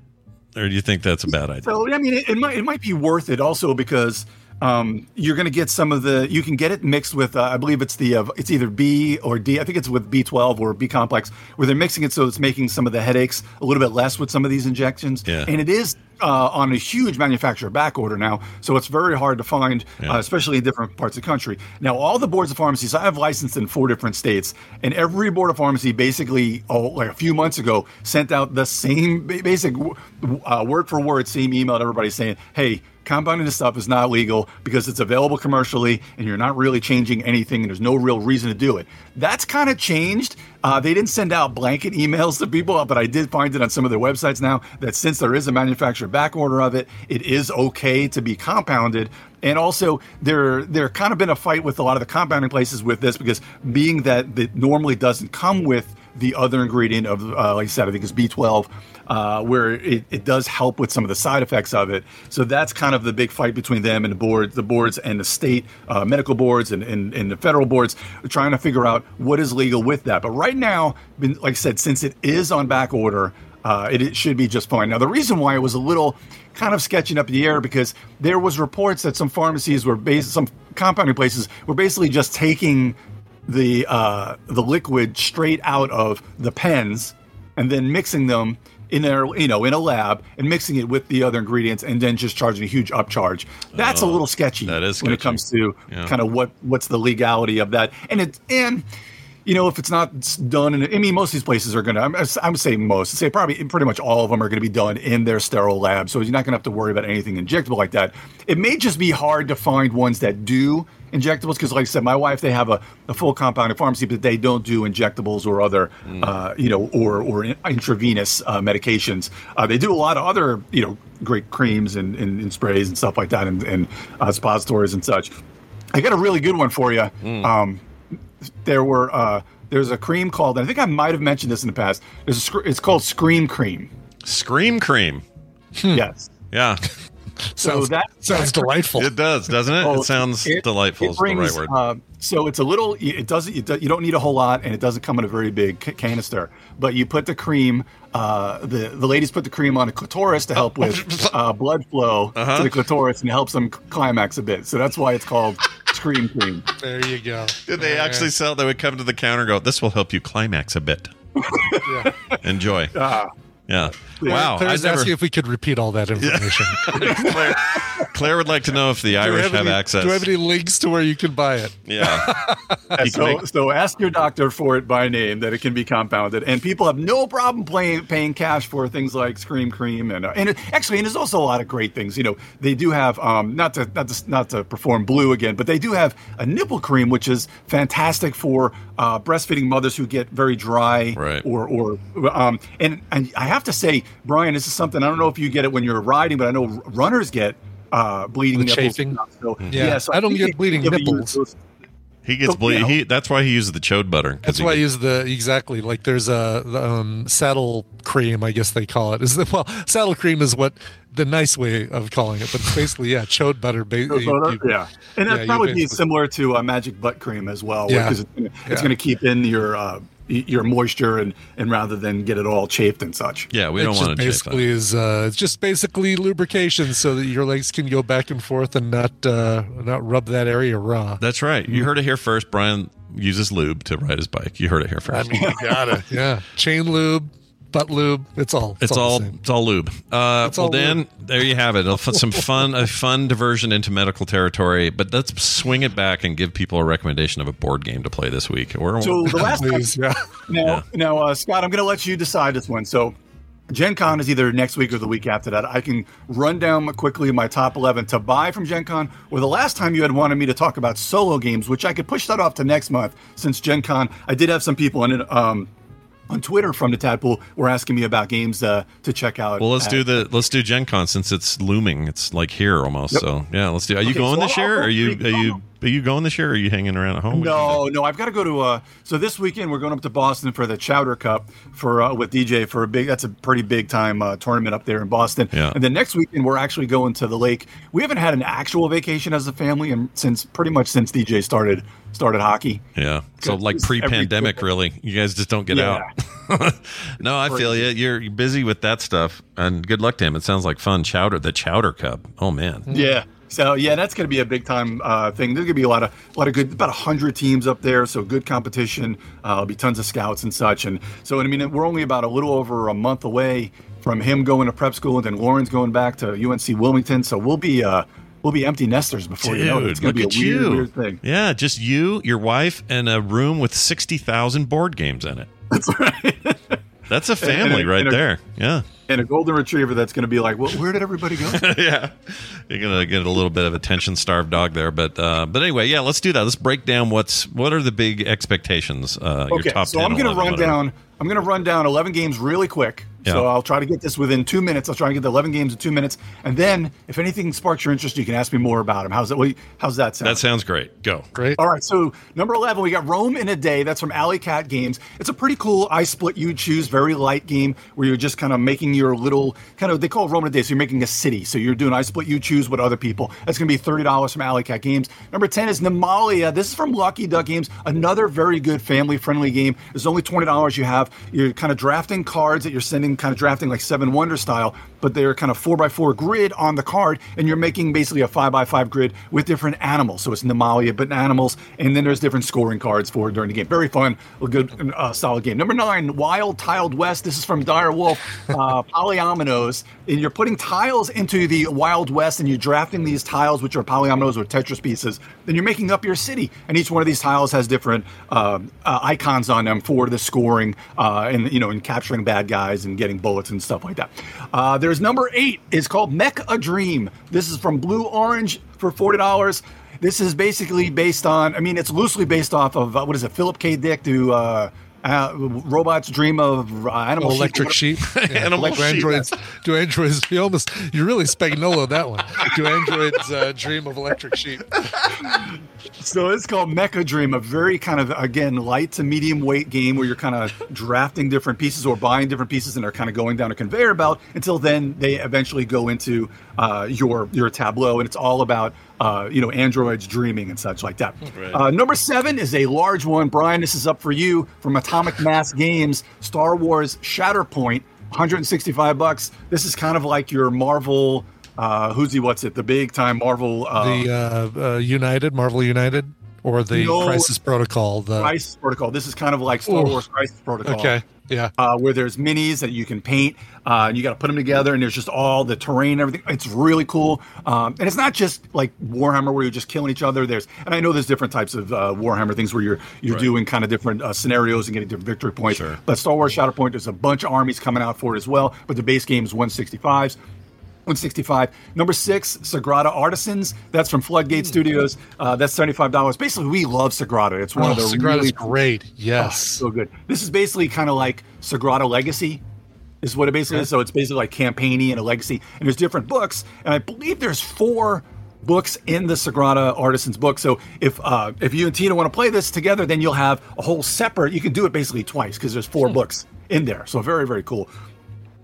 Or do you think that's a bad idea? So I mean, it, it might it might be worth it also because um, you're going to get some of the you can get it mixed with uh, I believe it's the uh, it's either B or D. I think it's with B12 or B complex where they're mixing it so it's making some of the headaches a little bit less with some of these injections. Yeah. And it is uh, on a huge manufacturer back order now, so it's very hard to find, Yeah. uh, especially in different parts of the country. Now, all the boards of pharmacies I have licensed in four different states, and every board of pharmacy basically, oh, like a few months ago, sent out the same basic uh, word for word, same email to everybody saying, "Hey." Compounding this stuff is not legal because it's available commercially and you're not really changing anything and there's no real reason to do it. That's kind of changed. Uh, they didn't send out blanket emails to people, but I did find it on some of their websites now that since there is a manufacturer back order of it, it is okay to be compounded. And also, there there kind of been a fight with a lot of the compounding places with this because being that it normally doesn't come with the other ingredient of, uh, like I said, I think it's B12, uh, where it, it does help with some of the side effects of it. So that's kind of the big fight between them and the board, the boards and the state uh, medical boards and, and, and the federal boards, trying to figure out what is legal with that. But right now, been, like I said, since it is on back order, uh, it, it should be just fine. Now, the reason why it was a little kind of sketching up in the air because there was reports that some pharmacies were based, some compounding places were basically just taking the uh, the liquid straight out of the pens and then mixing them in their you know in a lab and mixing it with the other ingredients and then just charging a huge upcharge. That's a Oh, little sketchy. that is when it comes to Yeah. kind of what what's the legality of that and it and you know, if it's not done, in, I mean, most of these places are going to, I'm, I'm saying most, say probably pretty much all of them are going to be done in their sterile lab. So you're not going to have to worry about anything injectable like that. It may just be hard to find ones that do injectables because, like I said, my wife, they have a, a full compounding pharmacy, but they don't do injectables or other, uh, you know, or, or in- intravenous uh, medications. Uh, they do a lot of other, you know, great creams and, and, and sprays and stuff like that and, and uh, suppositories and such. I got a really good one for you. Um, there were uh, there's a cream called. And I think I might have mentioned this in the past. There's a, it's called Scream Cream. Scream Cream. Yes. Yeah. So Sounds- that sounds delightful. It does, doesn't it? Oh, it sounds it- delightful. it is the right word. uh, so it's a little. It doesn't. It do, you don't need a whole lot, and it doesn't come in a very big canister. But you put the cream. Uh, the the ladies put the cream on a clitoris to help with uh, blood flow Uh-huh. to the clitoris and helps them climax a bit. So that's why it's called Scream Cream. There you go. Did they actually sell? They would come to the counter, and go, "This will help you climax a bit." Enjoy. Ah. Yeah. Wow. Claire I was never. asking if we could repeat all that information. Claire, Claire would like to know if the Irish have, any, access. Do you have any links to where you can buy it? Yeah. Yeah, so, make- so ask your doctor for it by name that it can be compounded, and people have no problem paying paying cash for things like Scream Cream and uh, and it, actually, and there's also a lot of great things. You know, they do have um, not to not to not to perform blue again, but they do have a nipple cream, which is fantastic for uh, breastfeeding mothers who get very dry Right. or or um, and and I have to say, Brian, this is something I don't know if you get it when you're riding, but I know runners get uh, bleeding The nipples. chafing? So, Yeah, so I don't think get they bleeding nipples. He gets So, ble- you know. he That's why he uses the chode butter. That's he why I gets- use the exactly like there's a the, um, saddle cream, I guess they call it. Is the well saddle cream is what the nice way of calling it, but it's basically yeah, chode butter. Ba- So- you- you- yeah, and yeah, that'd you probably be similar to uh, magic butt cream as well, Yeah. because it's, gonna- Yeah. to keep in your uh, y- your moisture and and rather than get it all chafed and such. Yeah, we it don't want to chase that. basically is uh, it's just basically lubrication so that your legs can go back and forth and not uh, not rub that area raw. That's right. You heard it here first. Brian uses lube to ride his bike. You heard it here first. I mean, you gotta yeah, chain lube, butt lube. It's all It's all the same. it's all lube. Uh, It's well, all Dan, lube. there you have it. Some fun, a fun diversion into medical territory. But let's swing it back and give people a recommendation of a board game to play this week. Or So the last time, yeah. now, now uh, Scott, I'm going to let you decide this one. So. Gen Con is either next week or the week after that. I can run down quickly my top 11 to buy from Gen Con, or the last time you had wanted me to talk about solo games, which I could push that off to next month since Gen Con. I did have some people on it. Um, on Twitter from the Tadpool were asking me about games uh, to check out. well, let's at- do the let's do Gen Con since it's looming. It's like here almost. Yep. So yeah, let's do. Are you Okay, going so this I'll- year? I'll Are you are you are you going this year? Or are you hanging around at home? No, no, I've got to go to. Uh, so this weekend we're going up to Boston for the Chowder Cup for uh, with DJ for a big. That's a pretty big time uh, tournament up there in Boston. Yeah. And then next weekend we're actually going to the lake. We haven't had an actual vacation as a family, and since pretty much since DJ started started hockey. Yeah. So like pre-pandemic, really, you guys just don't get Yeah. out. no, I feel you. You're, you're busy with that stuff, and good luck to him. It sounds like fun. Chowder, the Chowder Cup. Oh man. Yeah. So yeah, that's going to be a big time uh, thing. There's going to be a lot of a lot of good, about hundred teams up there. So good competition. Uh, there'll be tons of scouts and such. And so I mean, we're only about a little over a month away from him going to prep school, and then Lauren's going back to UNC Wilmington. So we'll be uh, we'll be empty nesters before you know it. It's going to be a weird, you. weird thing. Yeah, just you, your wife, and a room with sixty thousand board games in it. That's right. That's a family a- right a- there. Yeah. And a golden retriever that's going to be like, well, where did everybody go? yeah, you're gonna get a little bit of attention starved dog there, but uh, but anyway, yeah, let's do that. Let's break down what's what are the big expectations. Uh, your okay, top so 10, I'm going to run whatever. down. I'm going to run down 11 games really quick. So I'll try to get this within two minutes. I'll try to get the 11 games in two minutes, and then if anything sparks your interest, you can ask me more about them. How's that? what How's that sound? That sounds great. Go. Great. All right, so number 11, we got Rome in a Day. That's from Alley Cat Games. It's a pretty cool I split you choose, very light game where you're just kind of making your little, kind of, they call it Rome in a Day. So you're making a city. So you're doing I split you choose with other people. That's going to be $30 from Alley Cat Games. Number 10 is Nemalia. This is from Lucky Duck Games. Another very good family friendly game. There's only $20 you have. You're kind of drafting cards that you're sending, kind of drafting like Seven Wonder style, but they're kind of four by four grid on the card, and you're making basically a five by five grid with different animals. So it's Nemalia, but animals, and then there's different scoring cards for during the game. Very fun, a good, uh, solid game. Number nine, Wild Tiled West. This is from Dire Wolf, uh, Polyominoes, and you're putting tiles into the Wild West, and you're drafting these tiles, which are polyominoes or Tetris pieces. Then you're making up your city, and each one of these tiles has different um uh, icons on them for the scoring, uh, and you know, and capturing bad guys and getting bullets and stuff like that. Uh, there's number eight is called Mech a Dream. This is from Blue Orange for forty dollars. This is basically based on. I mean, it's loosely based off of uh, what is it? Philip K. Dick do. Uh, uh, robots dream of uh, animal electric sheep. Yeah. Animal do sheep. androids do androids you almost you really spagnolo that one do androids uh, dream of electric sheep So it's called Mecha Dream, a very kind of again light to medium weight game where you're kind of drafting different pieces or buying different pieces and they're kind of going down a conveyor belt until then they eventually go into uh, your your tableau and it's all about uh, you know androids dreaming and such like that. Right. Uh, number seven is a large one, Brian. This is up for you from Atomic Mass Games, Star Wars Shatterpoint, 165 bucks. This is kind of like your Marvel. Uh, who's he? What's it? The big time Marvel. Uh, the uh, uh, united marvel united or the No. crisis protocol the Crisis Protocol. This is kind of like Star Ooh. Wars Crisis Protocol. okay yeah Uh, where there's minis that you can paint, uh, and you got to put them together, and there's just all the terrain, everything. It's really cool, um, and it's not just like Warhammer where you're just killing each other. There's, and I know there's different types of uh, Warhammer things where you're you're Right. doing kind of different uh, scenarios and getting different victory points. But Star Wars Shatterpoint, there's a bunch of armies coming out for it as well. But the base game is 165s. 165. Number six, Sagrada Artisans. That's from Floodgate Studios. Uh, that's $75. Basically, we love Sagrada. It's one oh, of the Sagrada's really great Oh, yes so good. This is basically kind of like Sagrada Legacy, is what it basically is. So it's basically like campaigning and a legacy. And there's different books, and I believe there's four books in the Sagrada Artisans book. So if uh, if you and Tina want to play this together, then you'll have a whole separate. You can do it basically twice because there's four books in there. So very very cool.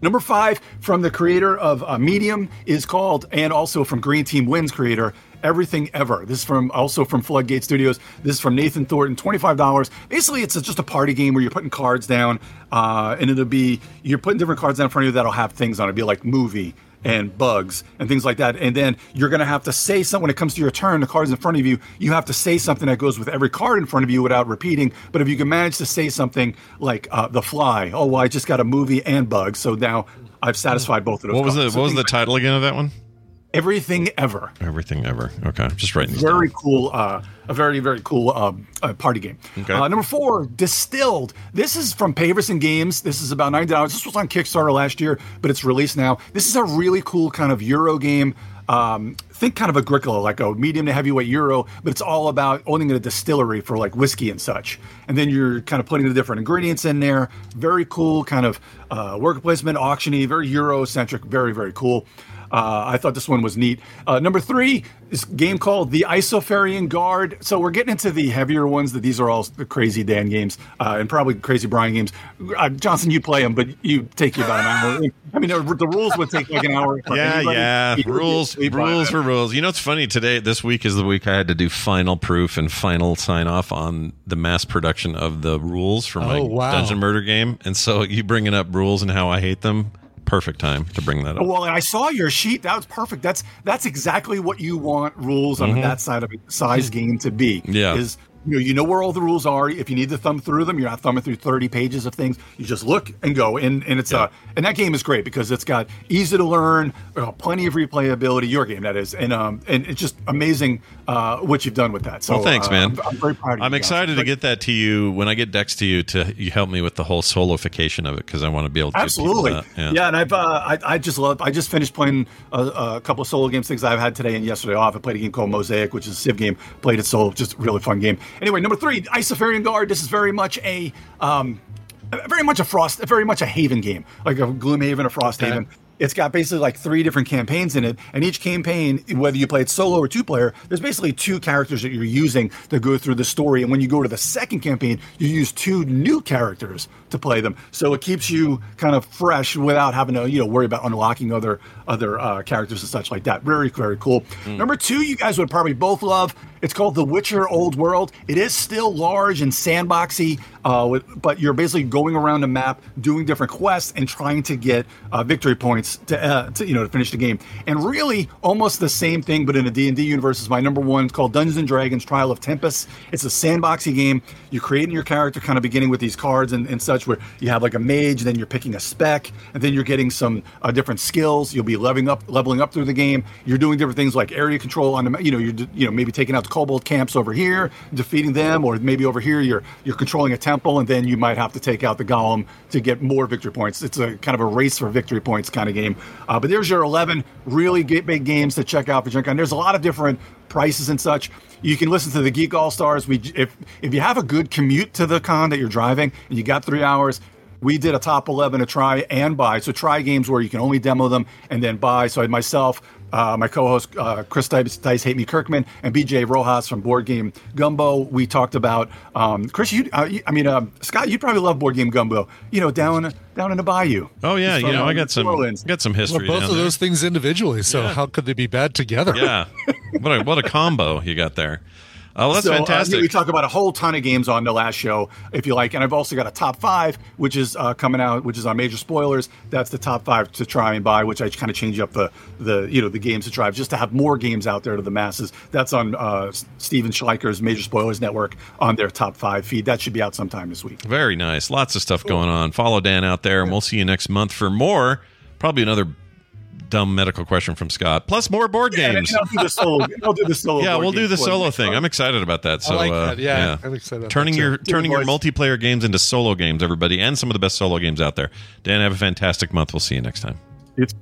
Number five from the creator of uh, Medium is called, and also from Green Team Wins creator, Everything Ever. This is from also from Floodgate Studios. This is from Nathan Thornton, twenty five dollars. Basically, it's just a party game where you're putting cards down, uh, and it'll be you're putting different cards down in front of you that'll have things on it. It'll be like movie and bugs and things like that. And then you're going to have to say something when it comes to your turn. The cards in front of you, you have to say something that goes with every card in front of you without repeating. But if you can manage to say something like uh, the fly, oh, well, I just got a movie and bugs, so now I've satisfied both of those. What was the. What was the title again of that one? Everything ever. Everything ever. Okay, just writing Very down. cool. Uh, a very very cool um, uh, party game. Okay. Uh, number four, Distilled. This is from Paverson Games. This is about ninety dollars. This was on Kickstarter last year, but it's released now. This is a really cool kind of Euro game. Um, think kind of Agricola, like a medium to heavyweight Euro, but it's all about owning a distillery for like whiskey and such. And then you're kind of putting the different ingredients in there. Very cool, kind of uh, worker placement, auctiony, very Euro centric. Very very cool. Uh, I thought this one was neat. Uh, number three is a game called The Isofarian Guard. So we're getting into the heavier ones. That these are all the crazy Dan games uh, and probably crazy Brian games. Uh, Johnson, you play them, but you take you about an hour. I mean, the, the rules would take like an hour. for Yeah, anybody. yeah. You Rules, sleep by rules for rules. You know, it's funny today. This week is the week I had to do final proof and final sign off on the mass production of the rules for my Oh, wow. dungeon murder game. And so you bringing up rules and how I hate them. Perfect time to bring that up. Well, and I saw your sheet. That was perfect. That's that's exactly what you want rules on Mhm. that side of a size game to be. Yeah. Is you know, you know where all the rules are. If you need to thumb through them, you're not thumbing through 30 pages of things. You just look and go. And and it's uh and that game is great because it's got easy to learn, uh, plenty of replayability. Your game that is, and um and it's just amazing uh what you've done with that. So well, thanks, uh, man. I'm, I'm very proud of. I'm Johnson. excited to get that to you when I get Dex to you to you help me with the whole soloification of it because I want to be able to Absolutely, that. yeah. And I've uh, I, I just love. I just finished playing a, a couple of solo games. Things I've had today and yesterday off. I played a game called Mosaic, which is a Civ game. Played it solo, just really fun game. Anyway, number three, Isofarian Guard. This is very much a um, very much a Frost, very much a Haven game, like a Gloomhaven, a Frost Haven. It's got basically like three different campaigns in it, and each campaign, whether you play it solo or two player, there's basically two characters that you're using to go through the story. And when you go to the second campaign, you use two new characters to play them, so it keeps you kind of fresh without having to you know worry about unlocking other other uh, characters and such like that. Very very cool. Number two, you guys would probably both love. It's called The Witcher Old World. It is still large and sandboxy, uh, with, but you're basically going around a map, doing different quests, and trying to get uh, victory points to, uh, to you know to finish the game. And really, almost the same thing, but in a D&D universe is my number one. It's called Dungeons and Dragons: Trial of Tempus. It's a sandboxy game. You're creating your character, kind of beginning with these cards and, and such, where you have like a mage, then you're picking a spec, and then you're getting some uh, different skills. You'll be leveling up, leveling up through the game. You're doing different things like area control on the, you know, you're you know maybe taking out the kobold camps over here, defeating them, or maybe over here you're you're controlling a temple, and then you might have to take out the golem to get more victory points. It's a kind of a race for victory points kind of game. Uh, but there's your 11 really big games to check out for Gen Con. There's a lot of different prices and such. You can listen to the Geek All Stars. We if if you have a good commute to the con that you're driving and you got three hours. We did a top 11 to try and buy. So try games where you can only demo them and then buy. So I myself, uh, my co-host uh, Chris Dice, Dice Hate Me Kirkman and BJ Rojas from Board Game Gumbo. We talked about um, Chris. You, uh, you- I mean um, Scott, you'd probably love Board Game Gumbo. You know, down down in the bayou. Oh yeah, you know I got some Orleans. got some Well, history. both down of there. those things individually. So Yeah. how could they be bad together? Yeah, what a what a combo you got there. Oh, that's So, uh, fantastic. we talk about a whole ton of games on the last show, if you like. And I've also got a top five, which is uh, coming out, which is on major spoilers. That's the top five to try and buy, which I kind of change up the the you know the games to try just to have more games out there to the masses. That's on uh, Stephen Schleicher's Major Spoilers Network on their top five feed. That should be out sometime this week. Very nice. Lots of stuff going on. Follow Dan out there, and we'll see you next month for more. Probably another dumb medical question from Scott. Plus more board Yeah, games. I'll do the solo. I'll do the solo. Yeah, we'll do the solo thing. I'm excited about that. So, like uh, that. Yeah, I'm excited turning too. your turning your multiplayer games into solo games, everybody, and some of the best solo games out there. Dan, have a fantastic month. We'll see you next time. It's-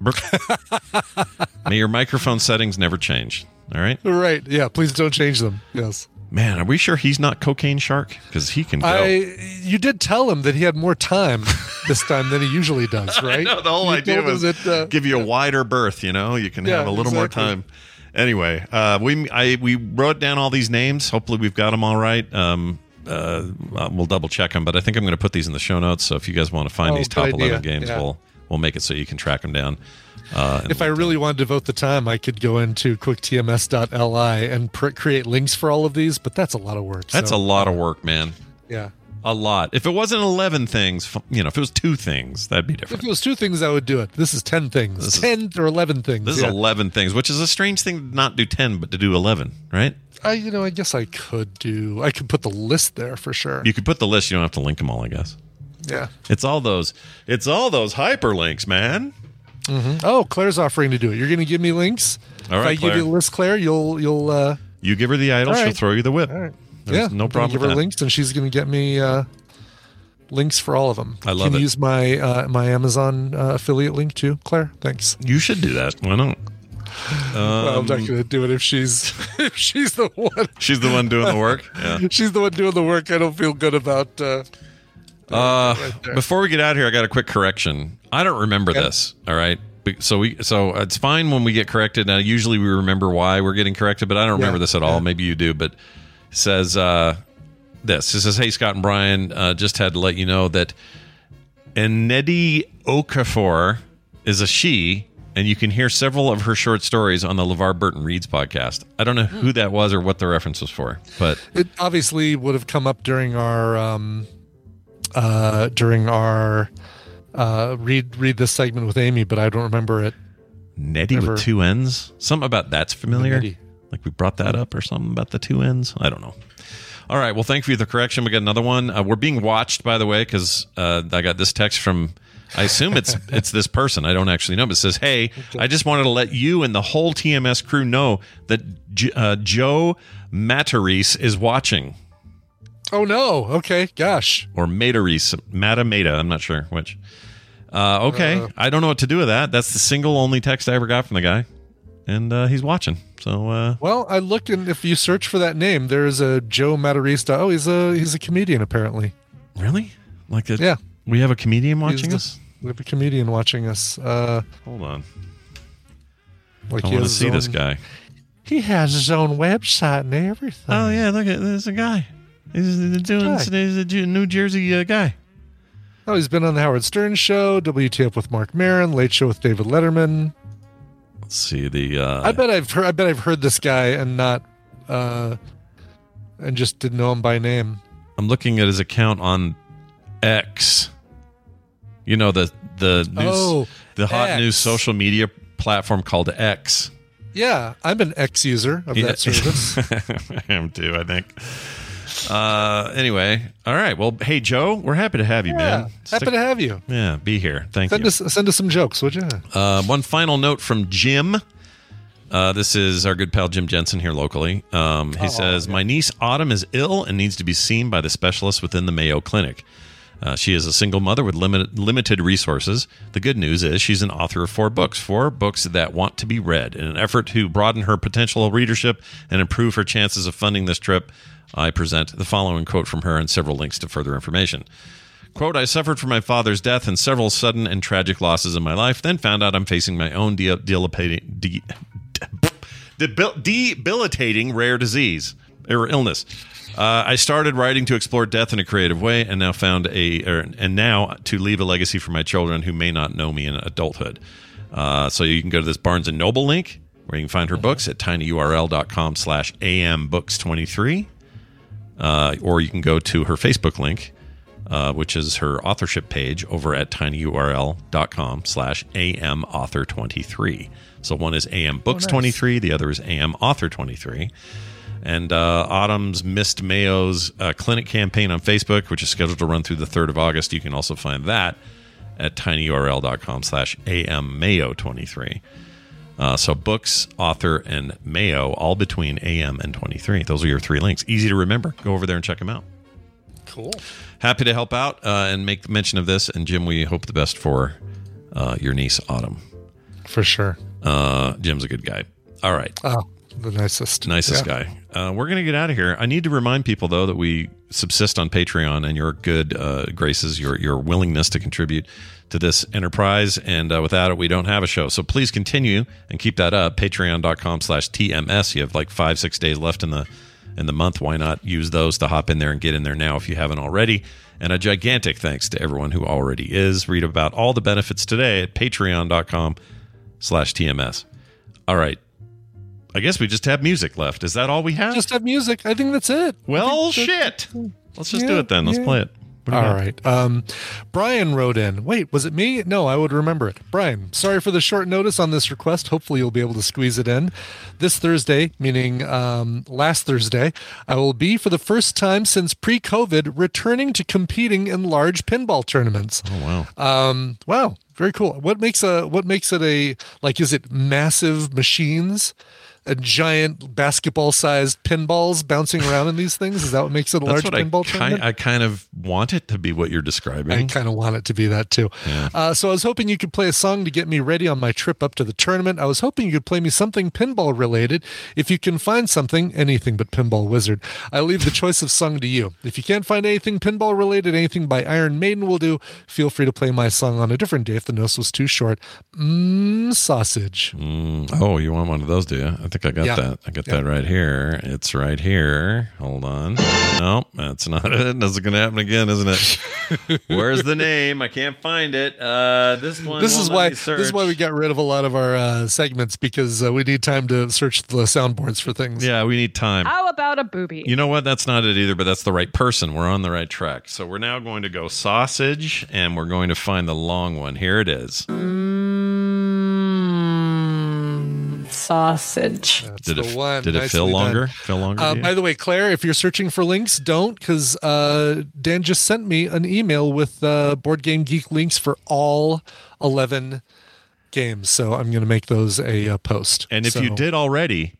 May your microphone settings never change. All right, Right. Yeah. Please don't change them. Yes. Man. Are we sure he's not cocaine shark? Because he can go. I. You did tell him that he had more time this time than he usually does, right? No, the whole You idea was that, uh, give you a wider berth. You know, you can Yeah, have a little more time. Anyway, uh, we I we wrote down all these names. Hopefully, we've got them all right. Um, uh, uh, we'll double check them, but I think I'm going to put these in the show notes. So if you guys want to find Oh, these top idea. 11 games, Yeah. we'll we'll make it so you can track them down. Uh, If I really wanted to devote the time, I could go into quicktms.li and pr- create links for all of these, but that's a lot of work. that's so, a lot of work, man. Yeah. A lot. If it wasn't 11 things, you know, if it was two things, that'd be different. If it was two things, I would do it. This is 10 things. This is- 10 or 11 things. This yeah. is 11 things, which is a strange thing to not do 10, but to do 11, right? I, you know, I guess I could do, I could put the list there for sure. You could put the list, you don't have to link them all, I guess. yeah. It's all those it's all those hyperlinks, man. Hmm Oh, Claire's offering to do it. You're going to give me links. All right, if I give you the list, Claire, you'll, you'll, uh, You give her the idol, she'll throw you the whip. all right. There's yeah. no problem Give with her that. links and she's going to get me, uh, links for all of them. I love Can it. use my, uh, my Amazon uh, affiliate link too, Claire. Thanks. You should do that. Why not? well, I'm Um, not going to do it if she's, if she's the one. she's the one doing the work. Yeah. She's the one doing the work. I don't feel good about. Uh, Uh, right before we get out of here, I got a quick correction. I don't remember this. All right. So we so it's fine when we get corrected. Now usually we remember why we're getting corrected, but I don't remember Yeah, this at all. Maybe you do, but it says uh this. It says, Hey Scott and Brian, uh, just had to let you know that Nnedi Okafor is a she, and you can hear several of her short stories on the LeVar Burton Reads podcast. I don't know who that was or what the reference was for, but it obviously would have come up during our um, uh, during our uh, read read this segment with Amy, but I don't remember it. Nettie Ever. with two N's. Something about that's familiar. Like we brought that up or something about the two N's. I don't know. All right. Well, thank you for the correction. We got another one. Uh, we're being watched, by the way, because uh, I got this text from. I assume it's it's this person. I don't actually know, but it says, "Hey, I just wanted to let you and the whole TMS crew know that J- uh, Joe Matarese is watching, Oh no! Okay, gosh. or Matarese, Mata Mata. I'm not sure which. Uh, okay, Uh. I don't know what to do with that. That's the single only text I ever got from the guy, and uh, he's watching. So uh, Well, I looked, and if you search for that name, there's a Joe Matarista. Oh, he's a he's a comedian apparently. Really? Like a, Yeah. We have a comedian watching the- us. We have a comedian watching us. Uh, Hold on. like I want to see this guy. He has his own website and everything. Oh yeah, look at there's a guy. He's doing. Guy. He's a New Jersey uh, guy. Oh, he's been on the Howard Stern show, WTF with Marc Maron, Late Show with David Letterman. Let's see the. Uh, I bet I've heard. I bet I've heard this guy and not, uh, and just didn't know him by name. I'm looking at his account on X. You know the the news, Oh, the hot X. news social media platform called X. Yeah, I'm an X user of that service. I am too. I think. Uh, anyway, all right. Well, hey Joe, we're happy to have you, Yeah, man. happy to have you. Yeah, be here. Thank Send you. us send us some jokes, would you? Uh, one final note from Jim. Uh, this is our good pal Jim Jensen here locally. Um, he says, My niece Autumn is ill and needs to be seen by the specialist within the Mayo Clinic. Uh, she is a single mother with limited, limited resources. The good news is she's an author of four books, four books that want to be read. In an effort to broaden her potential readership and improve her chances of funding this trip, I present the following quote from her and several links to further information. Quote, I suffered from my father's death and several sudden and tragic losses in my life, then found out I'm facing my own de- de- debil- debilitating rare disease or illness. Uh, I started writing to explore death in a creative way, and now found a, er, and now to leave a legacy for my children who may not know me in adulthood. Uh, so you can go to this Barnes and Noble link where you can find her books at tinyurl.com slash ambooks23. Uh, or you can go to her Facebook link, uh, which is her authorship page over at tinyurl.com slash amauthor23. So one is AM Books 23, the other is AM Author 23. And uh, Autumn's Missed Mayo's uh, clinic campaign on Facebook, which is scheduled to run through the 3rd of August, you can also find that at tinyurl.com slash ammayo23. Uh, so books, author, and Mayo, all between AM and 23. Those are your three links. Easy to remember. Go over there and check them out. Cool. Happy to help out uh, and make mention of this. And Jim, we hope the best for uh, your niece, Autumn. For sure. Uh, Jim's a good guy. All right. Oh, the nicest. Nicest Yeah. guy. Uh, we're going to get out of here. I need to remind people, though, that we subsist on Patreon and your good uh, graces, your your willingness to contribute to this enterprise. And uh, without it, we don't have a show. So please continue and keep that up. Patreon.com slash TMS. You have like five, six days left in the in the month. Why not use those to hop in there and get in there now if you haven't already? And a gigantic thanks to everyone who already is. Read about all the benefits today at patreon.com slash TMS. All right. I guess we just have music left. Is that all we have? Just have music. I think that's it. Well, I think that- shit. Let's just do it then. Let's yeah. play it. What do you All got? right. Um, Brian wrote in. Wait, was it me? No, I would remember it. Brian, sorry for the short notice on this request. Hopefully, you'll be able to squeeze it in. This Thursday, meaning um, last Thursday, I will be for the first time since pre COVID returning to competing in large pinball tournaments. Oh, wow. Um, wow. Very cool. What makes a what makes it a like? Is it massive machines, a giant basketball sized pinballs bouncing around in these things? Is that what makes it a That's large I pinball kind, tournament? I kind of want it to be what you're describing. I kind of want it to be that too. Uh, so I was hoping you could play a song to get me ready on my trip up to the tournament. I was hoping you could play me something pinball related. If you can find something, anything but Pinball Wizard, I leave the choice of song to you. If you can't find anything pinball related, anything by Iron Maiden will do. Feel free to play my song on a different day if the notice was too short. Mmm, sausage. Mm, oh, you want one of those, do you? I think I got Yeah. that. I got Yeah. that right here. It's right here. Hold on. No, that's not it. That's going to happen again, isn't it? Where's the name? I can't find it. Uh, this one. This is why this is why we got rid of a lot of our uh, segments because uh, we need time to search the soundboards for things. Yeah, we need time. How about a booby? You know what? That's not it either, but that's the right person. We're on the right track. So we're now going to go sausage and we're going to find the long one. Here it is. Mm, sausage. did it, the one. did it Nicely feel done. longer? Feel longer? Uh, by the way, Claire, if you're searching for links, don't because uh, Dan just sent me an email with uh, Board Game Geek links for all 11 games. So I'm going to make those a uh, post. and if So- you did already,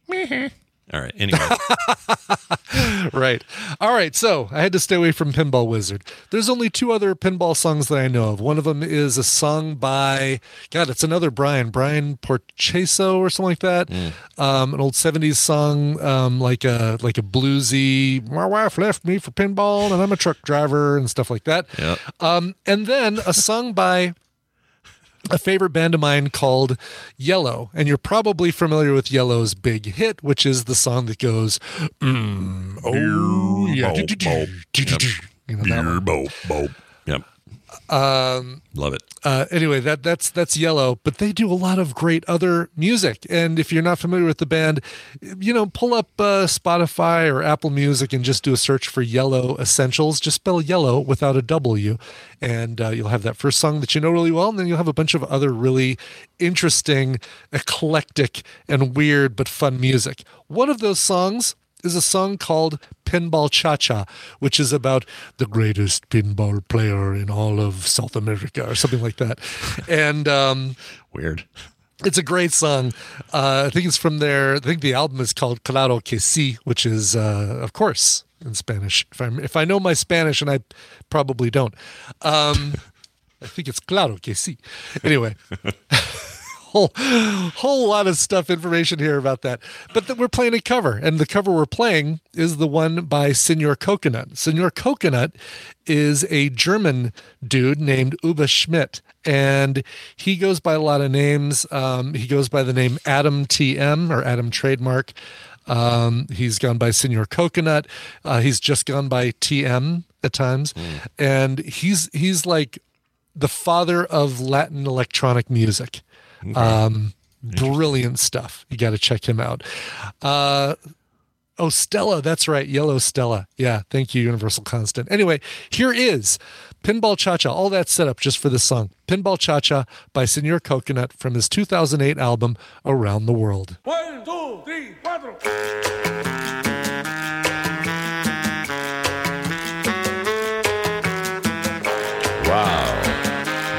All right. Anyway, right. All right. So I had to stay away from Pinball Wizard. There's only two other pinball songs that I know of. One of them is a song by, God, it's another Brian, Brian Porcheso or something like that. Um, an old 70s song, um, like a like a bluesy, my wife left me for pinball and I'm a truck driver and stuff like that. Yep. Um, and then a song by a favorite band of mine called Yello. And you're probably familiar with Yello's big hit, which is the song that goes, mm, oh, yeah. You know that. Yep. Um, Love it. uh, anyway, that that's that's Yello, but they do a lot of great other music. And if you're not familiar with the band, you know, pull up uh, Spotify or Apple Music and just do a search for Yello Essentials. Just spell Yellow without a W, and uh, you'll have that first song that you know really well, and then you'll have a bunch of other really interesting, eclectic, and weird but fun music. One of those songs is a song called Pinball Cha Cha, which is about the greatest pinball player in all of South America or something like that. And um, Weird. it's a great song. Uh, I think it's from their, I think the album is called Claro que sí, which is, uh, of course, in Spanish. If, I'm, if I know my Spanish, and I probably don't, um, I think it's Claro que sí. Anyway. whole whole lot of stuff information here about that. But th- we're playing a cover and the cover we're playing is the one by Senor Coconut. Senor Coconut is a German dude named Uwe Schmidt and he goes by a lot of names. Um, he goes by the name Adam TM or Adam Trademark. Um, he's gone by Senor Coconut. Uh, he's just gone by TM at times. And he's he's like the father of Latin electronic music um, brilliant stuff. You got to check him out. Uh, oh, Stella. That's right. Yello Stella. Yeah. Thank you, Universal Constant. Anyway, here is Pinball Cha Cha. All that set up just for this song. Pinball Cha Cha by Senor Coconut from his 2008 album, Around the World. One, two, three, cuatro. Wow.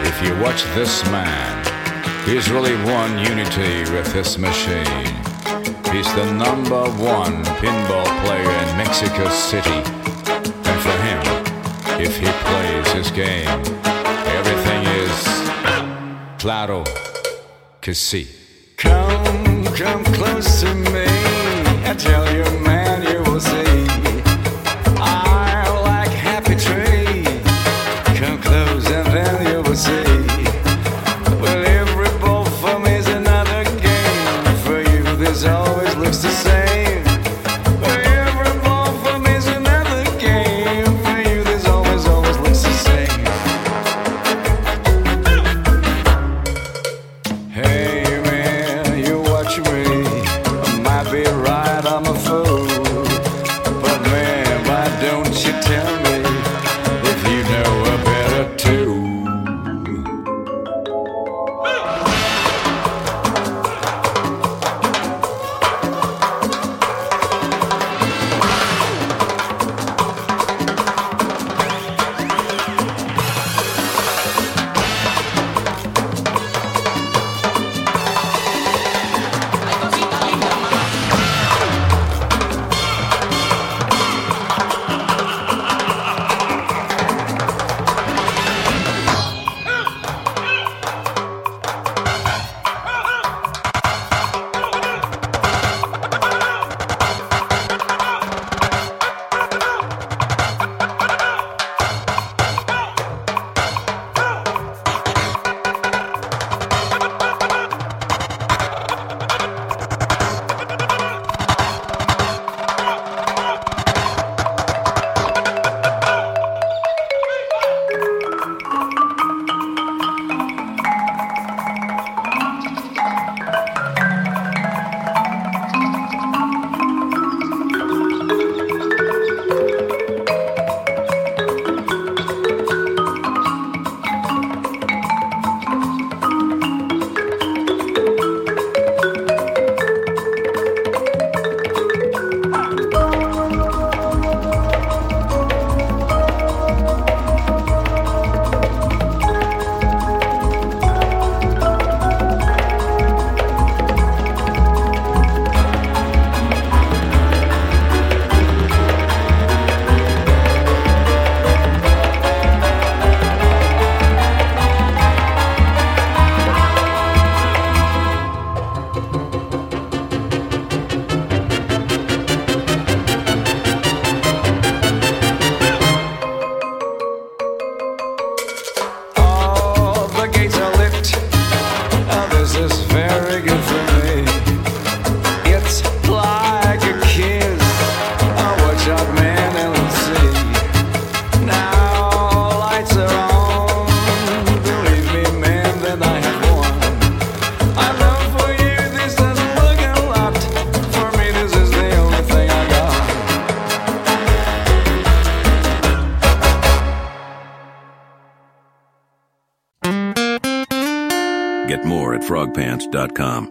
If you watch this man, he's really one unity with this machine. He's the number one pinball player in Mexico City. And for him, if he plays his game, everything is claro que sí. Come, come close to me. I tell you, man, you will see.